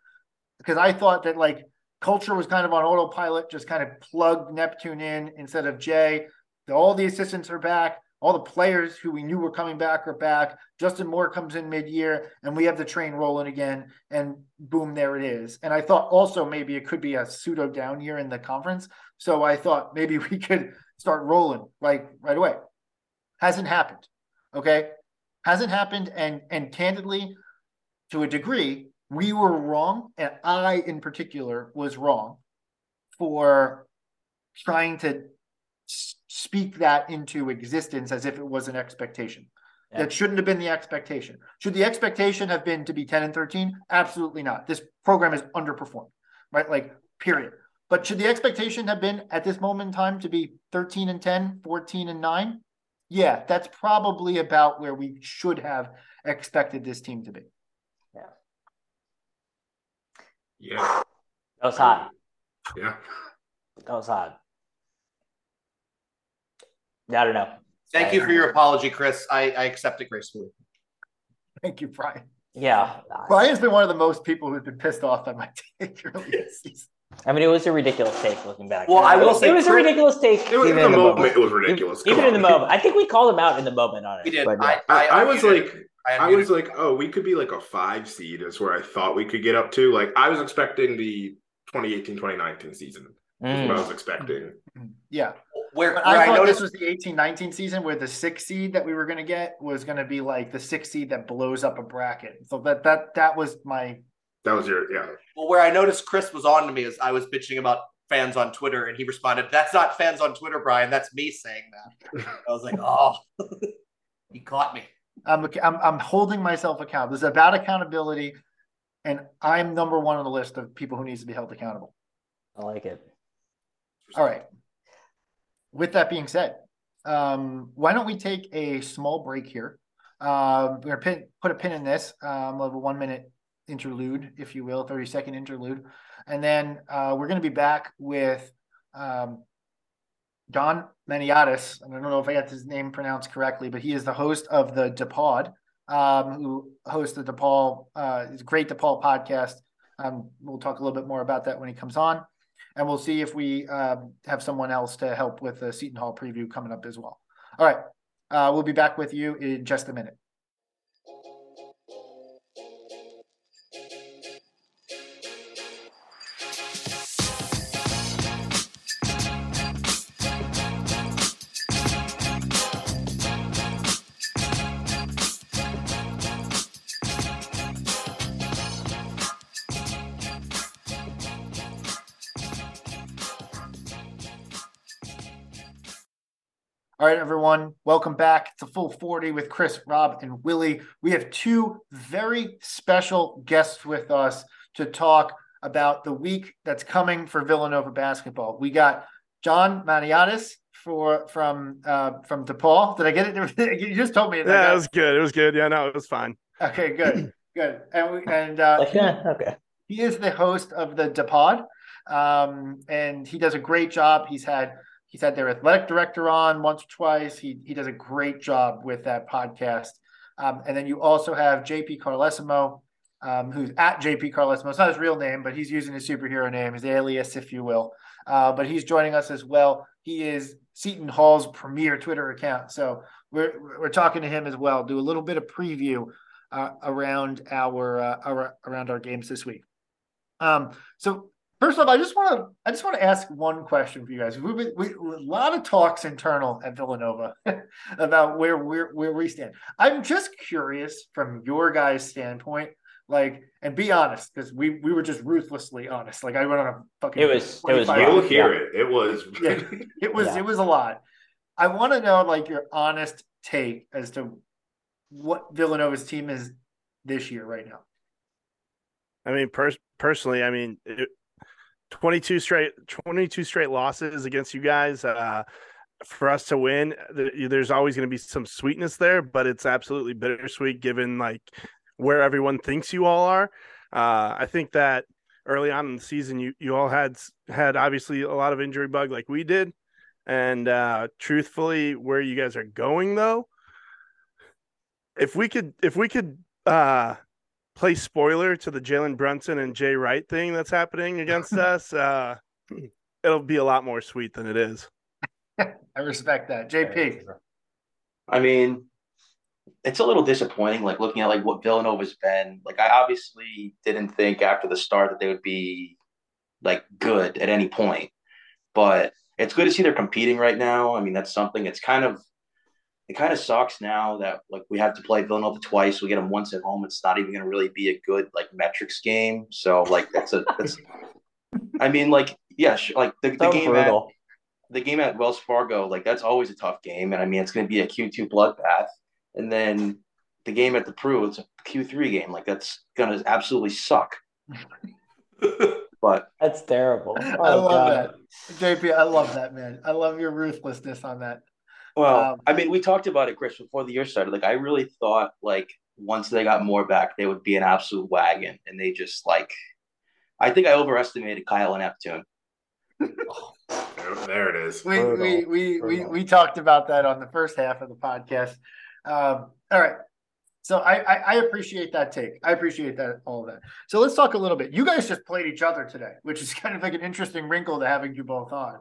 Because I thought that like Culture was kind of on autopilot, just kind of plugged Neptune in instead of Jay. All the assistants are back. All the players who we knew were coming back are back. Justin Moore comes in mid-year, and we have the train rolling again. And boom, there it is. And I thought also maybe it could be a pseudo down year in the conference. So I thought maybe <laughs> we could start rolling like right away. Hasn't happened. Okay, hasn't happened. And and candidly, to a degree, we were wrong, and I in particular was wrong for trying to speak that into existence as if it was an expectation. Yeah. That shouldn't have been the expectation. Should the expectation have been to be 10 and 13? Absolutely not. This program is underperformed, right? Like, period. But should the expectation have been at this moment in time to be 13 and 10, 14 and 9? Yeah, that's probably about where we should have expected this team to be.
Yeah.
That was hot.
Yeah.
That was hot. I don't know.
Thank I, you for your apology, Chris. I, I accept it gracefully.
Thank you, Brian.
Yeah.
Brian's been one of the most people who's been pissed off by my <laughs> take early this season.
I mean, it was a ridiculous take looking back.
Well, I will say
it was a ridiculous take.
It was, in
even
the moment, it was
Even-
ridiculous.
Even,
Come
in the moment, I think we called him out in the moment on it.
We did.
but,
I,
yeah.
I, I was like, I
unmuted-
was like, oh, we could be like a five seed is where I thought we could get up to. Like I was expecting the 2018-2019 season.
Mm.
what I was expecting.
Yeah.
where, where
I
I,
thought
noticed.
this was the eighteen nineteen season where the six seed that we were going to get was going to be like the six seed that blows up a bracket. So that that that was my
That was your yeah.
Well, where I noticed Chris was on to me is I was bitching about fans on Twitter, and he responded, "That's not fans on Twitter, Brian. That's me saying that." I was like, "Oh, <laughs> he caught me."
I'm I'm I'm holding myself accountable. This is about accountability, and I'm number one on the list of people who needs to be held accountable.
I like it.
All right. With that being said, um, why don't we take a small break here? Um, we're gonna pin, put a pin in this. Um, we'll have a one minute interlude, if you will, thirty second interlude, and then uh, we're gonna be back with um, John Maniatis. And I don't know if I got his name pronounced correctly, but he is the host of the DePod, um, who hosts the DePaul, uh, a great DePaul podcast. Um, we'll talk a little bit more about that when he comes on and we'll see if we um, have someone else to help with the Seton Hall preview coming up as well. All right, uh, we'll be back with you in just a minute. All right, everyone, welcome back. to full 40 with Chris, Rob, and Willie. We have two very special guests with us to talk about the week that's coming for Villanova basketball. We got John Maniatis for from uh, from DePaul. Did I get it? <laughs> You just told me. that
Yeah, it was good. It was good. Yeah, no, it was fine.
Okay, good, <clears throat> good. And we, and uh,
Like, yeah, okay.
he is the host of the DePod, um, and he does a great job. He's had he's had their athletic director on once or twice. He he does a great job with that podcast. Um, and then you also have JP Carlesimo, um, who's at JP Carlesimo. It's not his real name, but he's using his superhero name, his alias, if you will. Uh, but he's joining us as well. He is Seton Hall's premier Twitter account, so we're we're talking to him as well. Do a little bit of preview uh, around our, uh, our around our games this week. Um, so first off, I just want to I just want to ask one question for you guys. We've been, we, a lot of talks internal at Villanova <laughs> about where where where we stand. I'm just curious from your guys' standpoint, like, and be honest because we we were just ruthlessly honest. Like I went on a fucking
It was- it was
You'll
Yeah.
hear it. It was <laughs>
yeah, it was
Yeah.
it was a lot. I want to know like your honest take as to what Villanova's team is this year right now.
I mean, pers- personally, I mean, it, 22 straight 22 straight losses against you guys. Uh, for us to win, there's always going to be some sweetness there, but it's absolutely bittersweet given like where everyone thinks you all are. Uh, I think that early on in the season, you you all had had obviously a lot of injury bug like we did, and uh, truthfully, where you guys are going though, if we could if we could uh, play spoiler to the Jalen Brunson and Jay Wright thing that's happening against <laughs> us, uh, it'll be a lot more sweet than it is.
I respect that. JP.
I mean, it's a little disappointing, like looking at like what Villanova's been. Like I obviously didn't think after the start that they would be like good at any point. But it's good to see they're competing right now. I mean, that's something it's kind of it kind of sucks now that like we have to play Villanova twice. We get them once at home. It's not even gonna really be a good like metrics game. So like that's a that's <laughs> I mean, like, yeah, sh- like the, the
So
game at the game at Wells Fargo, like that's always a tough game. And I mean, it's going to be a Q2 bloodbath. And then the game at the Pru, it's a Q3 game. Like that's going to absolutely suck. <laughs> but
That's terrible. Oh,
I love
God.
that. JP, I love that, man. I love your ruthlessness on that.
Well,
Um,
I mean, we talked about it, Chris, before the year started. Like I really thought like once they got more back, they would be an absolute wagon. And they just like, I think I overestimated Kyle and Neptune.
There, there it is.
We
Brutal.
we we we we talked about that on the first half of the podcast. Um, all right. So I, I, I appreciate that take. I appreciate that all of that. So let's talk a little bit. You guys just played each other today, which is <laughs> kind of like an interesting wrinkle to having you both on.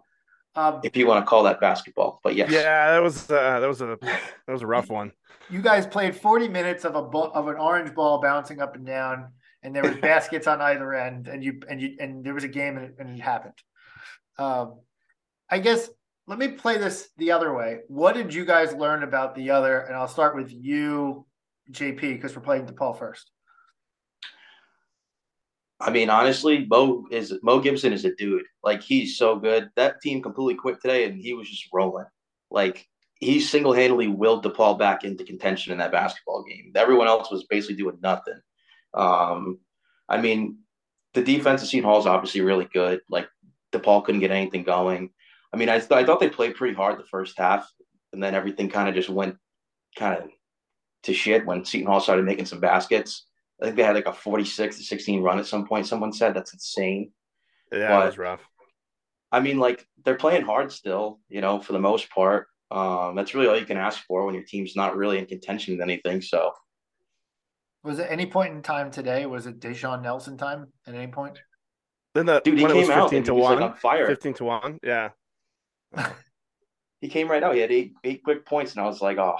Um,
If you want to call that basketball, but yes,
Yeah, that was uh, that was a that was a rough one.
you guys played 40 minutes of a ball, of an orange ball bouncing up and down, and there was <laughs> baskets on either end, and you and you and there was a game and it, and it happened. Um, I guess let me play this the other way. What did you guys learn about the other? And I'll start with you, JP, because we're playing DePaul first.
I mean, honestly, Mo is Mo Gibson is a dude. Like he's so good. That team completely quit today, and he was just rolling. Like he single handedly willed DePaul back into contention in that basketball game. Everyone else was basically doing nothing. Um, I mean, the defense of Seton Hall is obviously really good. Like DePaul couldn't get anything going. I mean, I, th- I thought they played pretty hard the first half, and then everything kind of just went kind of to shit when Seton Hall started making some baskets. I think they had like a 46 to 16 run at some point. Someone said that's insane.
Yeah,
But-
it was rough.
I mean, like they're playing hard still, you know, for the most part. Um, that's really all you can ask for when your team's not really in contention with anything. So
Was it any point in time today? Was it Da'Sean Nelson time at any point?
Then the
dude, he
when it was
came out
fifteen
and
to
he was
one.
like on fire.
Fifteen to one. Yeah.
He came right out. He had eight eight quick points, and I was like, oh,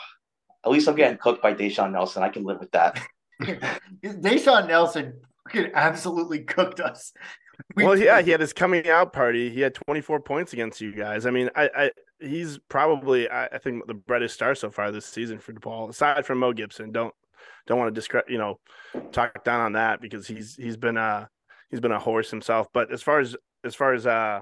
at least I'm getting cooked by Da'Sean Nelson. I can live with that. <laughs>
Da'Sean Nelson fucking absolutely cooked us. We-
well, yeah, he had his coming out party. He had 24 points against you guys. I mean, I, I he's probably I, I think the brightest star so far this season for DePaul, aside from Mo Gibson. Don't don't want to discredit, you know, talk down on that because he's he's been a he's been a horse himself. But as far as as far as uh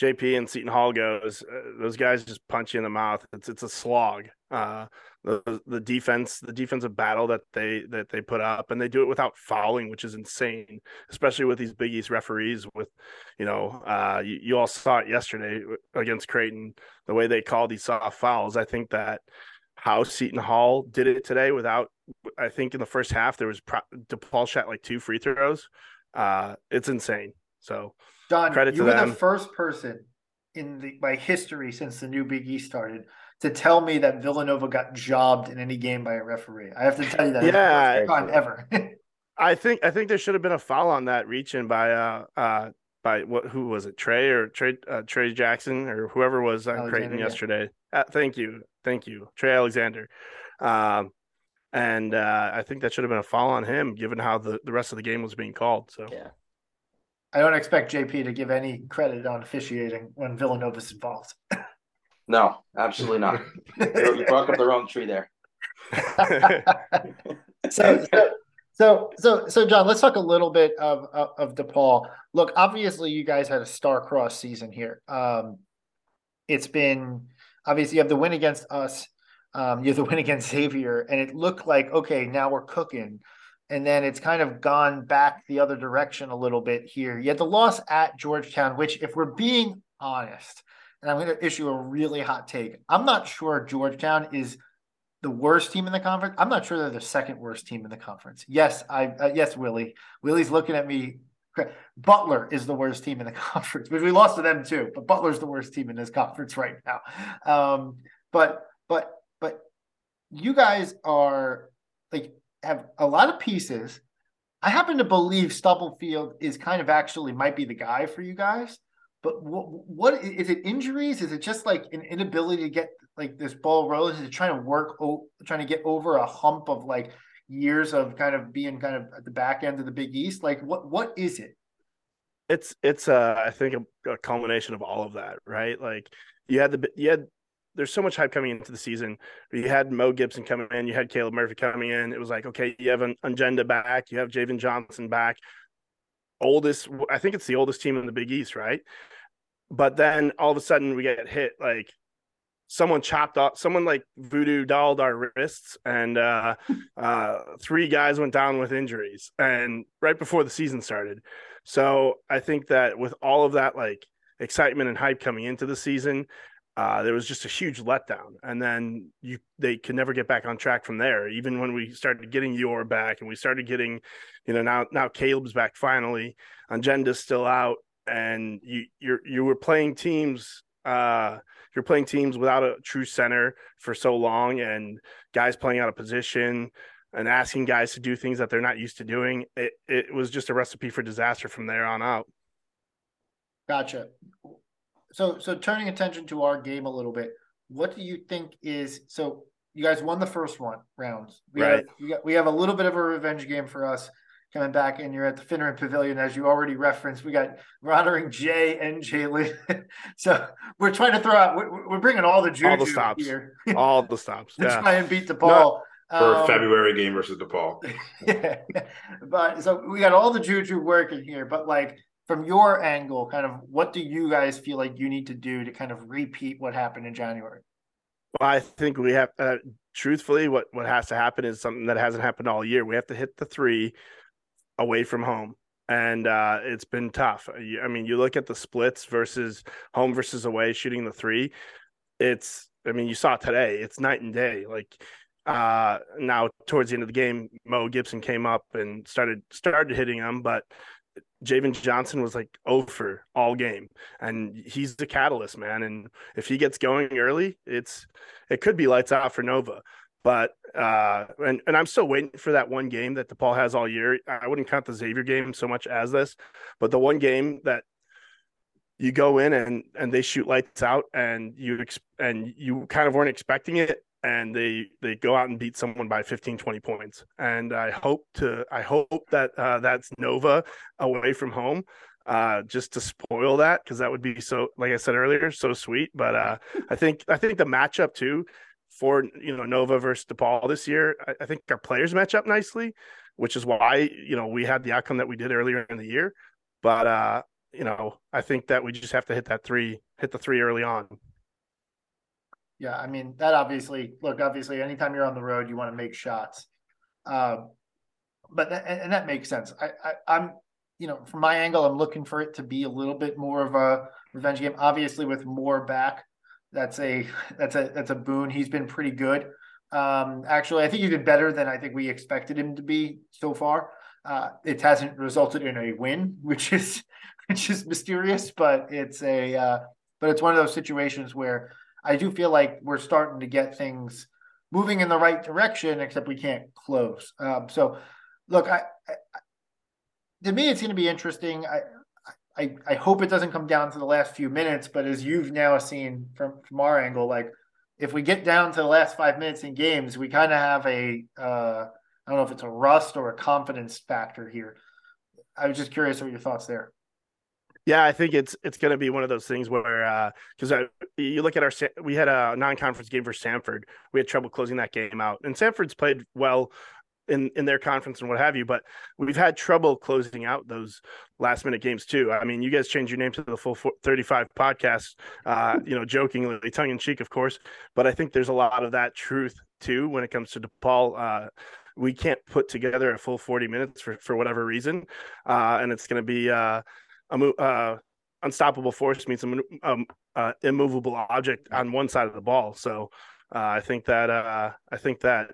JP and Seton Hall goes, uh, those guys just punch you in the mouth. It's it's a slog. Uh, the the defense, the defensive battle that they that they put up, and they do it without fouling, which is insane, especially with these Big East referees. With you know, uh, you, you all saw it yesterday against Creighton, the way they called these soft fouls. I think that how Seton Hall did it today without. I think in the first half there was pro- DePaul shot like two free throws. Uh, it's insane. So
Don,
Credit
you
to
were
them.
the first person in the my history since the new Big East started to tell me that Villanova got jobbed in any game by a referee. I have to tell you that.
Yeah.
it's the ever. <laughs>
I think I think there should have been a foul on that reach in by uh uh by what who was it Trey or Trey uh, Trey Jackson or whoever was on
Alexander,
Creighton
yeah.
yesterday. Uh, thank you, thank you, Trey Alexander. Um, and uh, I think that should have been a foul on him, given how the, the rest of the game was being called. So
Yeah.
I don't expect JP to give any credit on officiating when Villanova's involved. <laughs>
No, absolutely not. you you broke up the wrong tree there. <laughs>
so, so, so, so, so, John, let's talk a little bit of, of of DePaul. Look, obviously, you guys had a star-crossed season here. Um, it's been obviously you have the win against us, um, you have the win against Xavier, and it looked like okay, now we're cooking. And then it's kind of gone back the other direction a little bit here. You had the loss at Georgetown, which, if we're being honest, and I'm going to issue a really hot take, I'm not sure Georgetown is the worst team in the conference. I'm not sure they're the second worst team in the conference. Yes, I uh, yes, Willie. Willie's looking at me. Butler is the worst team in the <laughs> conference, which we lost to them too. But Butler's the worst team in this conference <laughs> right now. Um, but but but you guys are like have a lot of pieces. I happen to believe Stubblefield is kind of actually might be the guy for you guys. But what, what is it? Injuries? Is it just like an inability to get like this ball rolling? Is it trying to work, trying to get over a hump of like years of kind of being kind of at the back end of the Big East? Like what what is it?
it's it's uh I think a, a culmination of all of that, right? Like you had the you had there's so much hype coming into the season. You had Mo Gibson coming in, you had Caleb Murphy coming in. It was like, okay, you have Ongenda back, you have Javan Johnson back. Oldest, I think it's the oldest team in the Big East, right? But then all of a sudden we get hit like someone chopped off someone like voodoo dolled our wrists and uh <laughs> uh three guys went down with injuries and right before the season started so i think that with all of that like excitement and hype coming into the season uh there was just a huge letdown and then you they could never get back on track from there even when we started getting your back and we started getting you know now now caleb's back finally Ongenda's still out and you you're you were playing teams uh you're playing teams without a true center for so long and guys playing out of position and asking guys to do things that they're not used to doing. It it was just a recipe for disaster from there on out.
Gotcha. So so turning attention to our game a little bit, what do you think is so you guys won the first one rounds. We
Right.
have, we, got, we have a little bit of a revenge game for us coming back, and you're at the Finneran Pavilion, as you already referenced. We got we're honoring Jay and Jalen, <laughs> so we're trying to throw out. We're, we're bringing all the juju
All the stops.
here <laughs>
All the stops.
to
Yeah.
try and beat DePaul.
for
Um,
a February game versus DePaul. <laughs>
yeah. But so we got all the juju working here, but like from your angle, kind of what do you guys feel like you need to do to kind of repeat what happened in January?
Well, I think we have, uh, truthfully, what what has to happen is something that hasn't happened all year. We have to hit the three away from home, and uh, it's been tough. I mean, you look at the splits versus home versus away, shooting the three. It's, I mean, you saw today. It's night and day. Like uh, now, towards the end of the game, Mo Gibson came up and started started hitting them, but Javan Johnson was like over all game, and he's the catalyst, man. And if he gets going early, it's it could be lights out for Nova. But uh, and and I'm still waiting for that one game that DePaul has all year. I wouldn't count the Xavier game so much as this, but the one game that you go in and and they shoot lights out, and you ex- and you kind of weren't expecting it, and they they go out and beat someone by 15 20 points. And i hope to i hope that uh, that's nova away from home uh, just to spoil that because that would be so like i said earlier so sweet. But uh, i think i think the matchup too for you know nova versus depaul this year I, I think our players match up nicely which is why you know we had the outcome that we did earlier in the year. But uh you know i think that we just have to hit that three hit the three early on
Yeah, I mean that obviously. Look, obviously, anytime you're on the road, you want to make shots. Um, but that, and, that makes sense. I, I, I'm, you know, from my angle, I'm looking for it to be a little bit more of a revenge game. Obviously, with more back, that's a <laughs> that's a that's a boon. He's been pretty good. Um, actually, I think he's been better than I think we expected him to be so far. Uh, it hasn't resulted in a win, <laughs> which is which is mysterious, but it's a uh, but it's one of those situations where I do feel like we're starting to get things moving in the right direction, except we can't close. Um, so, look, I, I, to me, it's going to be interesting. I, I, I hope it doesn't come down to the last few minutes, but as you've now seen from from our angle, like if we get down to the last five minutes in games, we kind of have a uh, I don't know if it's a rust or a confidence factor here. I was just curious what your thoughts there.
Yeah, I think it's it's going to be one of those things where because uh, you look at our we had a non-conference game for Sanford. We had trouble closing that game out, and Sanford's played well in in their conference and what have you. But we've had trouble closing out those last minute games too. I mean, you guys changed your name to the full 35 podcast, uh, you know, jokingly, tongue in cheek, of course. But I think there's a lot of that truth too when it comes to DePaul. Uh, we can't put together a full 40 minutes for, for whatever reason. Uh, and it's going to be, uh, uh, unstoppable force means an um, uh, immovable object on one side of the ball. So uh, I think that uh, I think that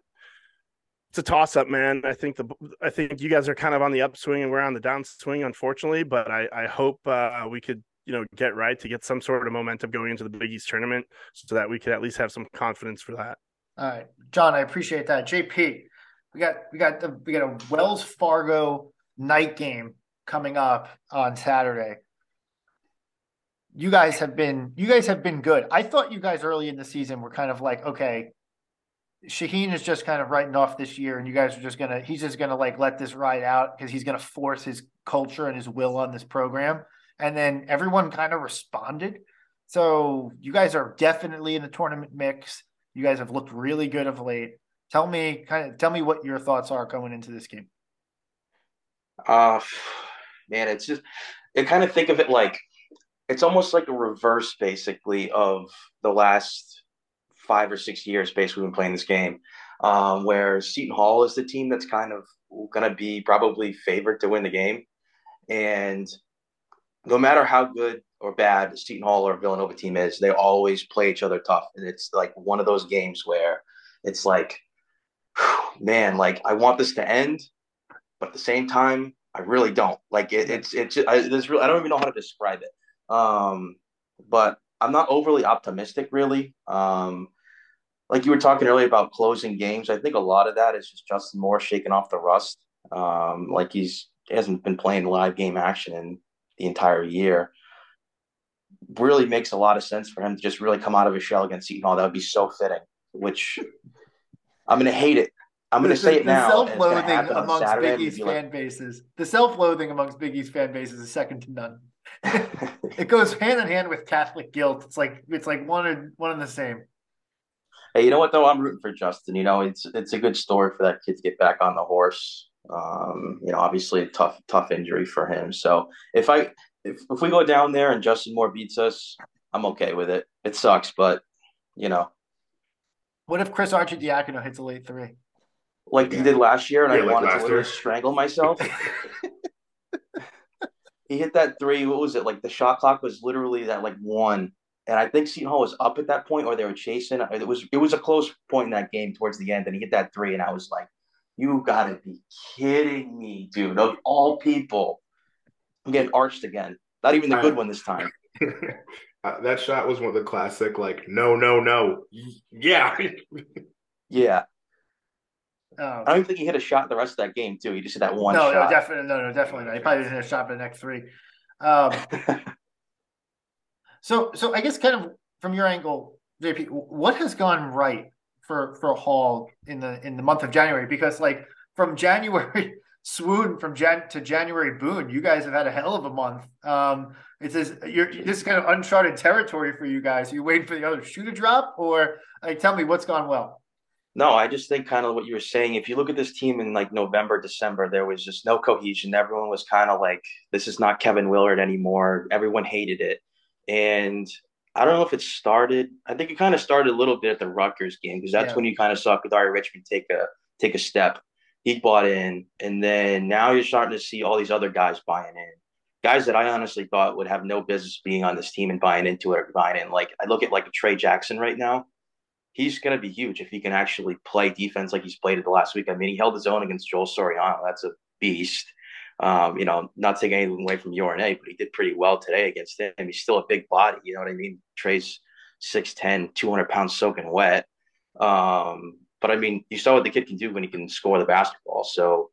it's a toss up, man. I think the I think you guys are kind of on the upswing and we're on the downswing, unfortunately. But I I hope uh, we could you know get right to get some sort of momentum going into the Big East tournament, so that we could at least have some confidence for that.
All right, John, I appreciate that. JP, we got we got the we got a Wells Fargo night game coming up on Saturday. You guys have been you guys have been good. I thought you guys early in the season were kind of like, okay, Shaheen is just kind of writing off this year, and you guys are just gonna he's just gonna like let this ride out because he's gonna force his culture and his will on this program. And then everyone kind of responded. So you guys are definitely in the tournament mix. You guys have looked really good of late. Tell me kind of tell me what your thoughts are going into this game.
Uh man, it's just I kind of think of it like it's almost like a reverse basically of the last five or six years basically we've been playing this game. Um, where Seton Hall is the team that's kind of gonna be probably favored to win the game. And no matter how good or bad Seton Hall or Villanova team is, they always play each other tough. And it's like one of those games where it's like, man, like I want this to end, but at the same time, I really don't. Like it, it's it's I, there's really, I don't even know how to describe it. Um, but I'm not overly optimistic, really. Um, like you were talking earlier about closing games. I think a lot of that is just Justin Moore shaking off the rust. Um, like he's he hasn't been playing live game action in the entire year. Really makes a lot of sense for him to just really come out of his shell against Seton Hall. That would be so fitting. Which I'm going to hate it. I'm going to say it
the
now.
self-loathing amongst Biggie's East fan bases. The self-loathing amongst Biggie's fan bases is second to none. <laughs> it goes hand in hand with Catholic guilt. It's like it's like one and one and the same.
Hey, you know what though? I'm rooting for Justin. You know, it's it's a good story for that kid to get back on the horse. Um, you know, obviously a tough tough injury for him. So if I if if we go down there and Justin Moore beats us, I'm okay with it. It sucks, but you know.
What if Chris Arcidiacono hits a late three?
Like yeah. he did last year, and yeah, I like wanted to literally strangle myself. <laughs> he hit that three. What was it? Like the shot clock was literally that like one and I think Seton Hall was up at that point, or they were chasing. It was it was a close point in that game towards the end, and he hit that three, and I was like, "You got to be kidding me, dude!" Of all people, I'm getting arched again. Not even the good one this time. <laughs>
uh, that shot was one of the classic, like, no, no, no, yeah, <laughs>
yeah. Oh. I don't even think he hit a shot the rest of that game too. He just hit that one.
No,
shot.
no, definitely, no, no, definitely not. He probably didn't hit a shot for the next three. Um, <laughs> So, so I guess kind of from your angle, JP, what has gone right for for Hall in the in the month of January? Because like from January <laughs> swoon from Jan to January boon, you guys have had a hell of a month. Um, it's this you're this is kind of uncharted territory for you guys. Are you waiting for the other shoe to drop, or like tell me what's gone well?
No, I just think kind of what you were saying. If you look at this team in like November, December, there was just no cohesion. Everyone was kind of like, this is not Kevin Willard anymore. Everyone hated it. And I don't know if it started. I think it kind of started a little bit at the Rutgers game because that's yeah. when you kind of saw Kadary Richmond take a take a step. He bought in, and then now you're starting to see all these other guys buying in. Guys that I honestly thought would have no business being on this team and buying into it or buying in. Like I look at like Tray Jackson right now. He's going to be huge if he can actually play defense like he's played it the last week. I mean, he held his own against Joel Soriano. That's a beast. Um, you know, not taking anything away from URNA, but he did pretty well today against him. He's still a big body, you know what I mean? Tray's 6'10, 200 pounds soaking wet. Um, but I mean, you saw what the kid can do when he can score the basketball. So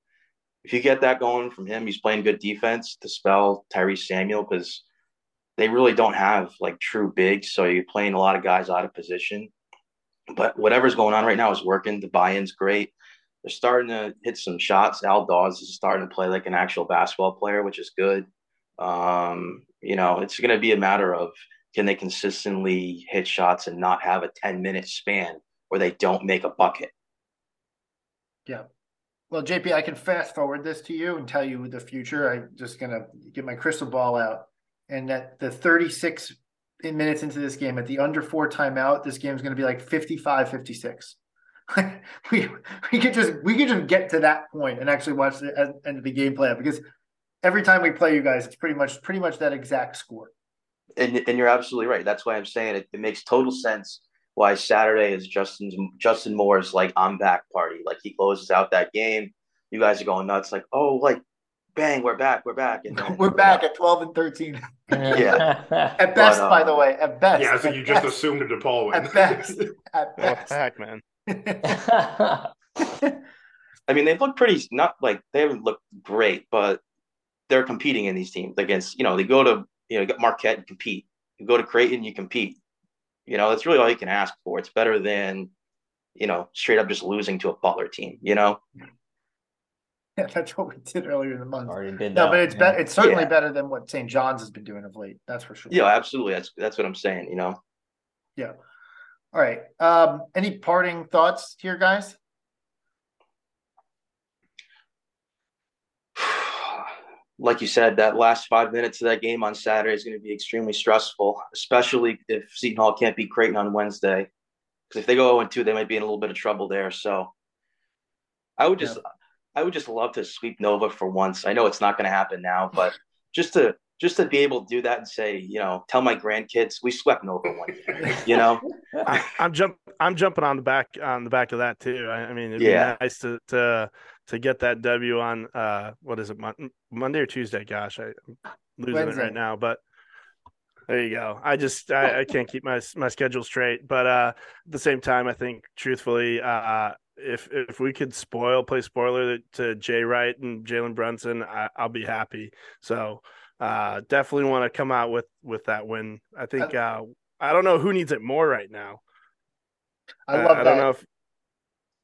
if you get that going from him, he's playing good defense to spell Tyrese Samuel because they really don't have like true bigs. So you're playing a lot of guys out of position. But whatever's going on right now is working. The buy-in's great they're starting to hit some shots. Al Dawes is starting to play like an actual basketball player, which is good. Um, you know, it's going to be a matter of can they consistently hit shots and not have a 10 minute span where they don't make a bucket.
Yeah. Well, JP, I can fast forward this to you and tell you the future. I'm just going to get my crystal ball out. And that the 36 minutes into this game, at the under four timeout, this game is going to be like 55 56. <laughs> we we could just we could just get to that point and actually watch the end of the game play out because every time we play you guys, it's pretty much pretty much that exact score.
And and you're absolutely right. That's why I'm saying it. It makes total sense why Saturday is Justin's Justin Moore's like I'm back party. Like he closes out that game. You guys are going nuts. Like oh like bang we're back we're back
and then, <laughs> we're back at 12 and 13
yeah <laughs>
at best but, by um, the way at best
yeah so you just assumed a DePaul
win at best <laughs> at best
heck man
I mean, they've looked pretty not like they haven't looked great, but they're competing in these teams against, you know, they go to, you know, get Marquette and compete. You go to Creighton, you compete. You know, that's really all you can ask for. It's better than, you know, straight up just losing to a Butler team, you know?
Yeah, <laughs> that's what we did earlier in the month.
Already did
no, but it's yeah. better. It's certainly yeah. better than what St. John's has been doing of late. That's for sure.
Yeah, absolutely. That's that's what I'm saying. You know.
Yeah. All right. Um, any parting thoughts here, guys? <sighs>
Like you said, that last five minutes of that game on Saturday is going to be extremely stressful, especially if Seton Hall can't beat Creighton on Wednesday. Because if they go 0 2, they might be in a little bit of trouble there. So I would just, yeah. I would just love to sweep Nova for once. I know it's not going to happen now, but just to just to be able to do that and say, you know, tell my grandkids we swept Nova one year, you know. <laughs>
I, am jump I'm jumping on the back on the back of that too. I, I mean, it'd yeah. be nice to to to get that W on uh what is it Mon- Monday or Tuesday? Gosh, I, am losing Wednesday. it right now, but There you go. I just I, I can't keep my my schedule straight, but uh, at the same time, I think truthfully, uh, if if we could spoil play spoiler to Jay Wright and Jalen Brunson, I, will be happy. So uh, definitely want to come out with with that win. I think uh, I don't know who needs it more right now.
I love
I,
that.
don't know if.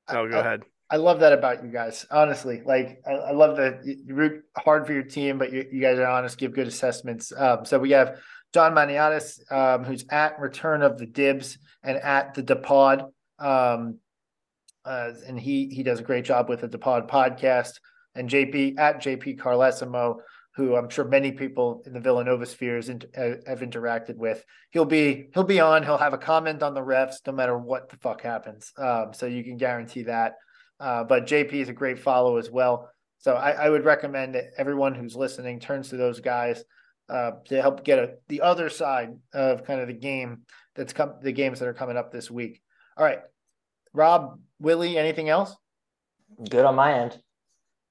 Oh, go
I,
ahead.
I love that about you guys. Honestly, like I, I love that you root hard for your team, but you, you guys are honest, give good assessments. Um, so we have John Maniatis, um, who's at Return of the Dibs and at the Depod. Um, uh, and he he does a great job with the Depod podcast. And JP at JP Carlesimo, who I'm sure many people in the Villanova spheres uh, have interacted with. He'll be he'll be on. He'll have a comment on the refs no matter what the fuck happens. Um, so you can guarantee that. Uh, but JP is a great follow as well. So I, I, would recommend that everyone who's listening turns to those guys uh, to help get a, the other side of kind of the game that's come the games that are coming up this week. All right, Rob, Willie, anything else?
Good on my end.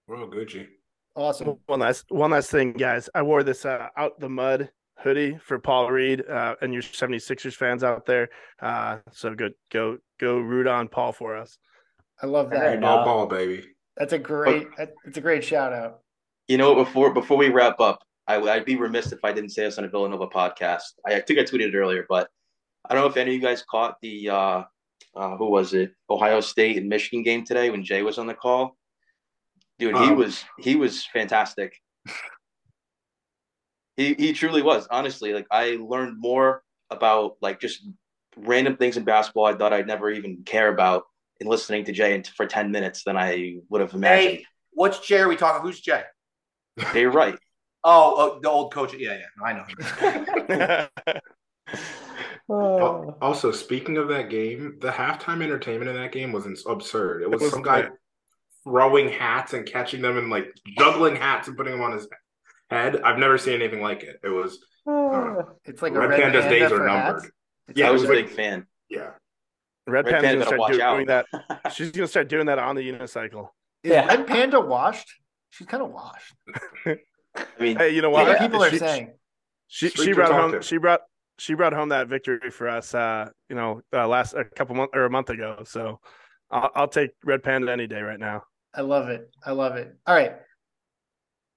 Well, Gucci.
Awesome.
One last one last thing, guys. I wore this uh, out the mud hoodie for Paul Reed uh, and your 76ers fans out there. Uh, so good, go go root on Paul for us.
I love that.
Ball, ball, baby.
That's a great. It's a great shout out.
You know, before before we wrap up, I, would be remiss if I didn't say this on a Villanova podcast. I, I, think I tweeted it earlier, but I don't know if any of you guys caught the uh, uh, who was it? Ohio State and Michigan game today when Jay was on the call. Dude, um, he was he was fantastic. he he truly was. Honestly, like I learned more about like just random things in basketball I thought I'd never even care about in listening to Jay for 10 minutes than I would have imagined.
Hey, which Jay are we talking? Who's Jay?
Jay Wright.
Oh, oh, the old coach. Yeah, yeah, I
know. <laughs> <laughs> also, speaking of that game, the halftime entertainment in that game was absurd. It was, it was some guy throwing hats and catching them and like juggling hats and putting them on his head. I've never seen anything like it. It was. <sighs> Uh,
it's like Red, Red Panda's Panda days are numbered.
Yeah, I was a big fan.
Yeah.
Red, Red Panda's gonna start doing out. that. <laughs> She's gonna start doing that on the unicycle.
Is yeah. Red Panda washed? She's kind of washed.
I mean,
hey, you know what?
people
she,
are saying
she she, she brought home she brought she brought home that victory for us. Uh, you know, uh, last a couple months or a month ago. So I'll, I'll take Red Panda any day right now.
I love it. I love it. All right.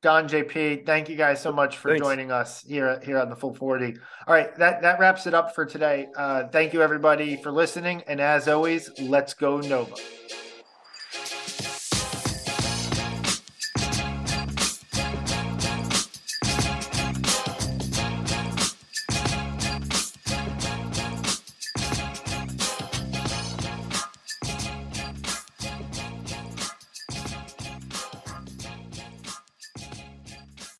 Don JP, thank you guys so much for Thanks. joining us here here on the Full 40. All right, that that wraps it up for today. Uh, thank you everybody for listening, and as always, let's go Nova.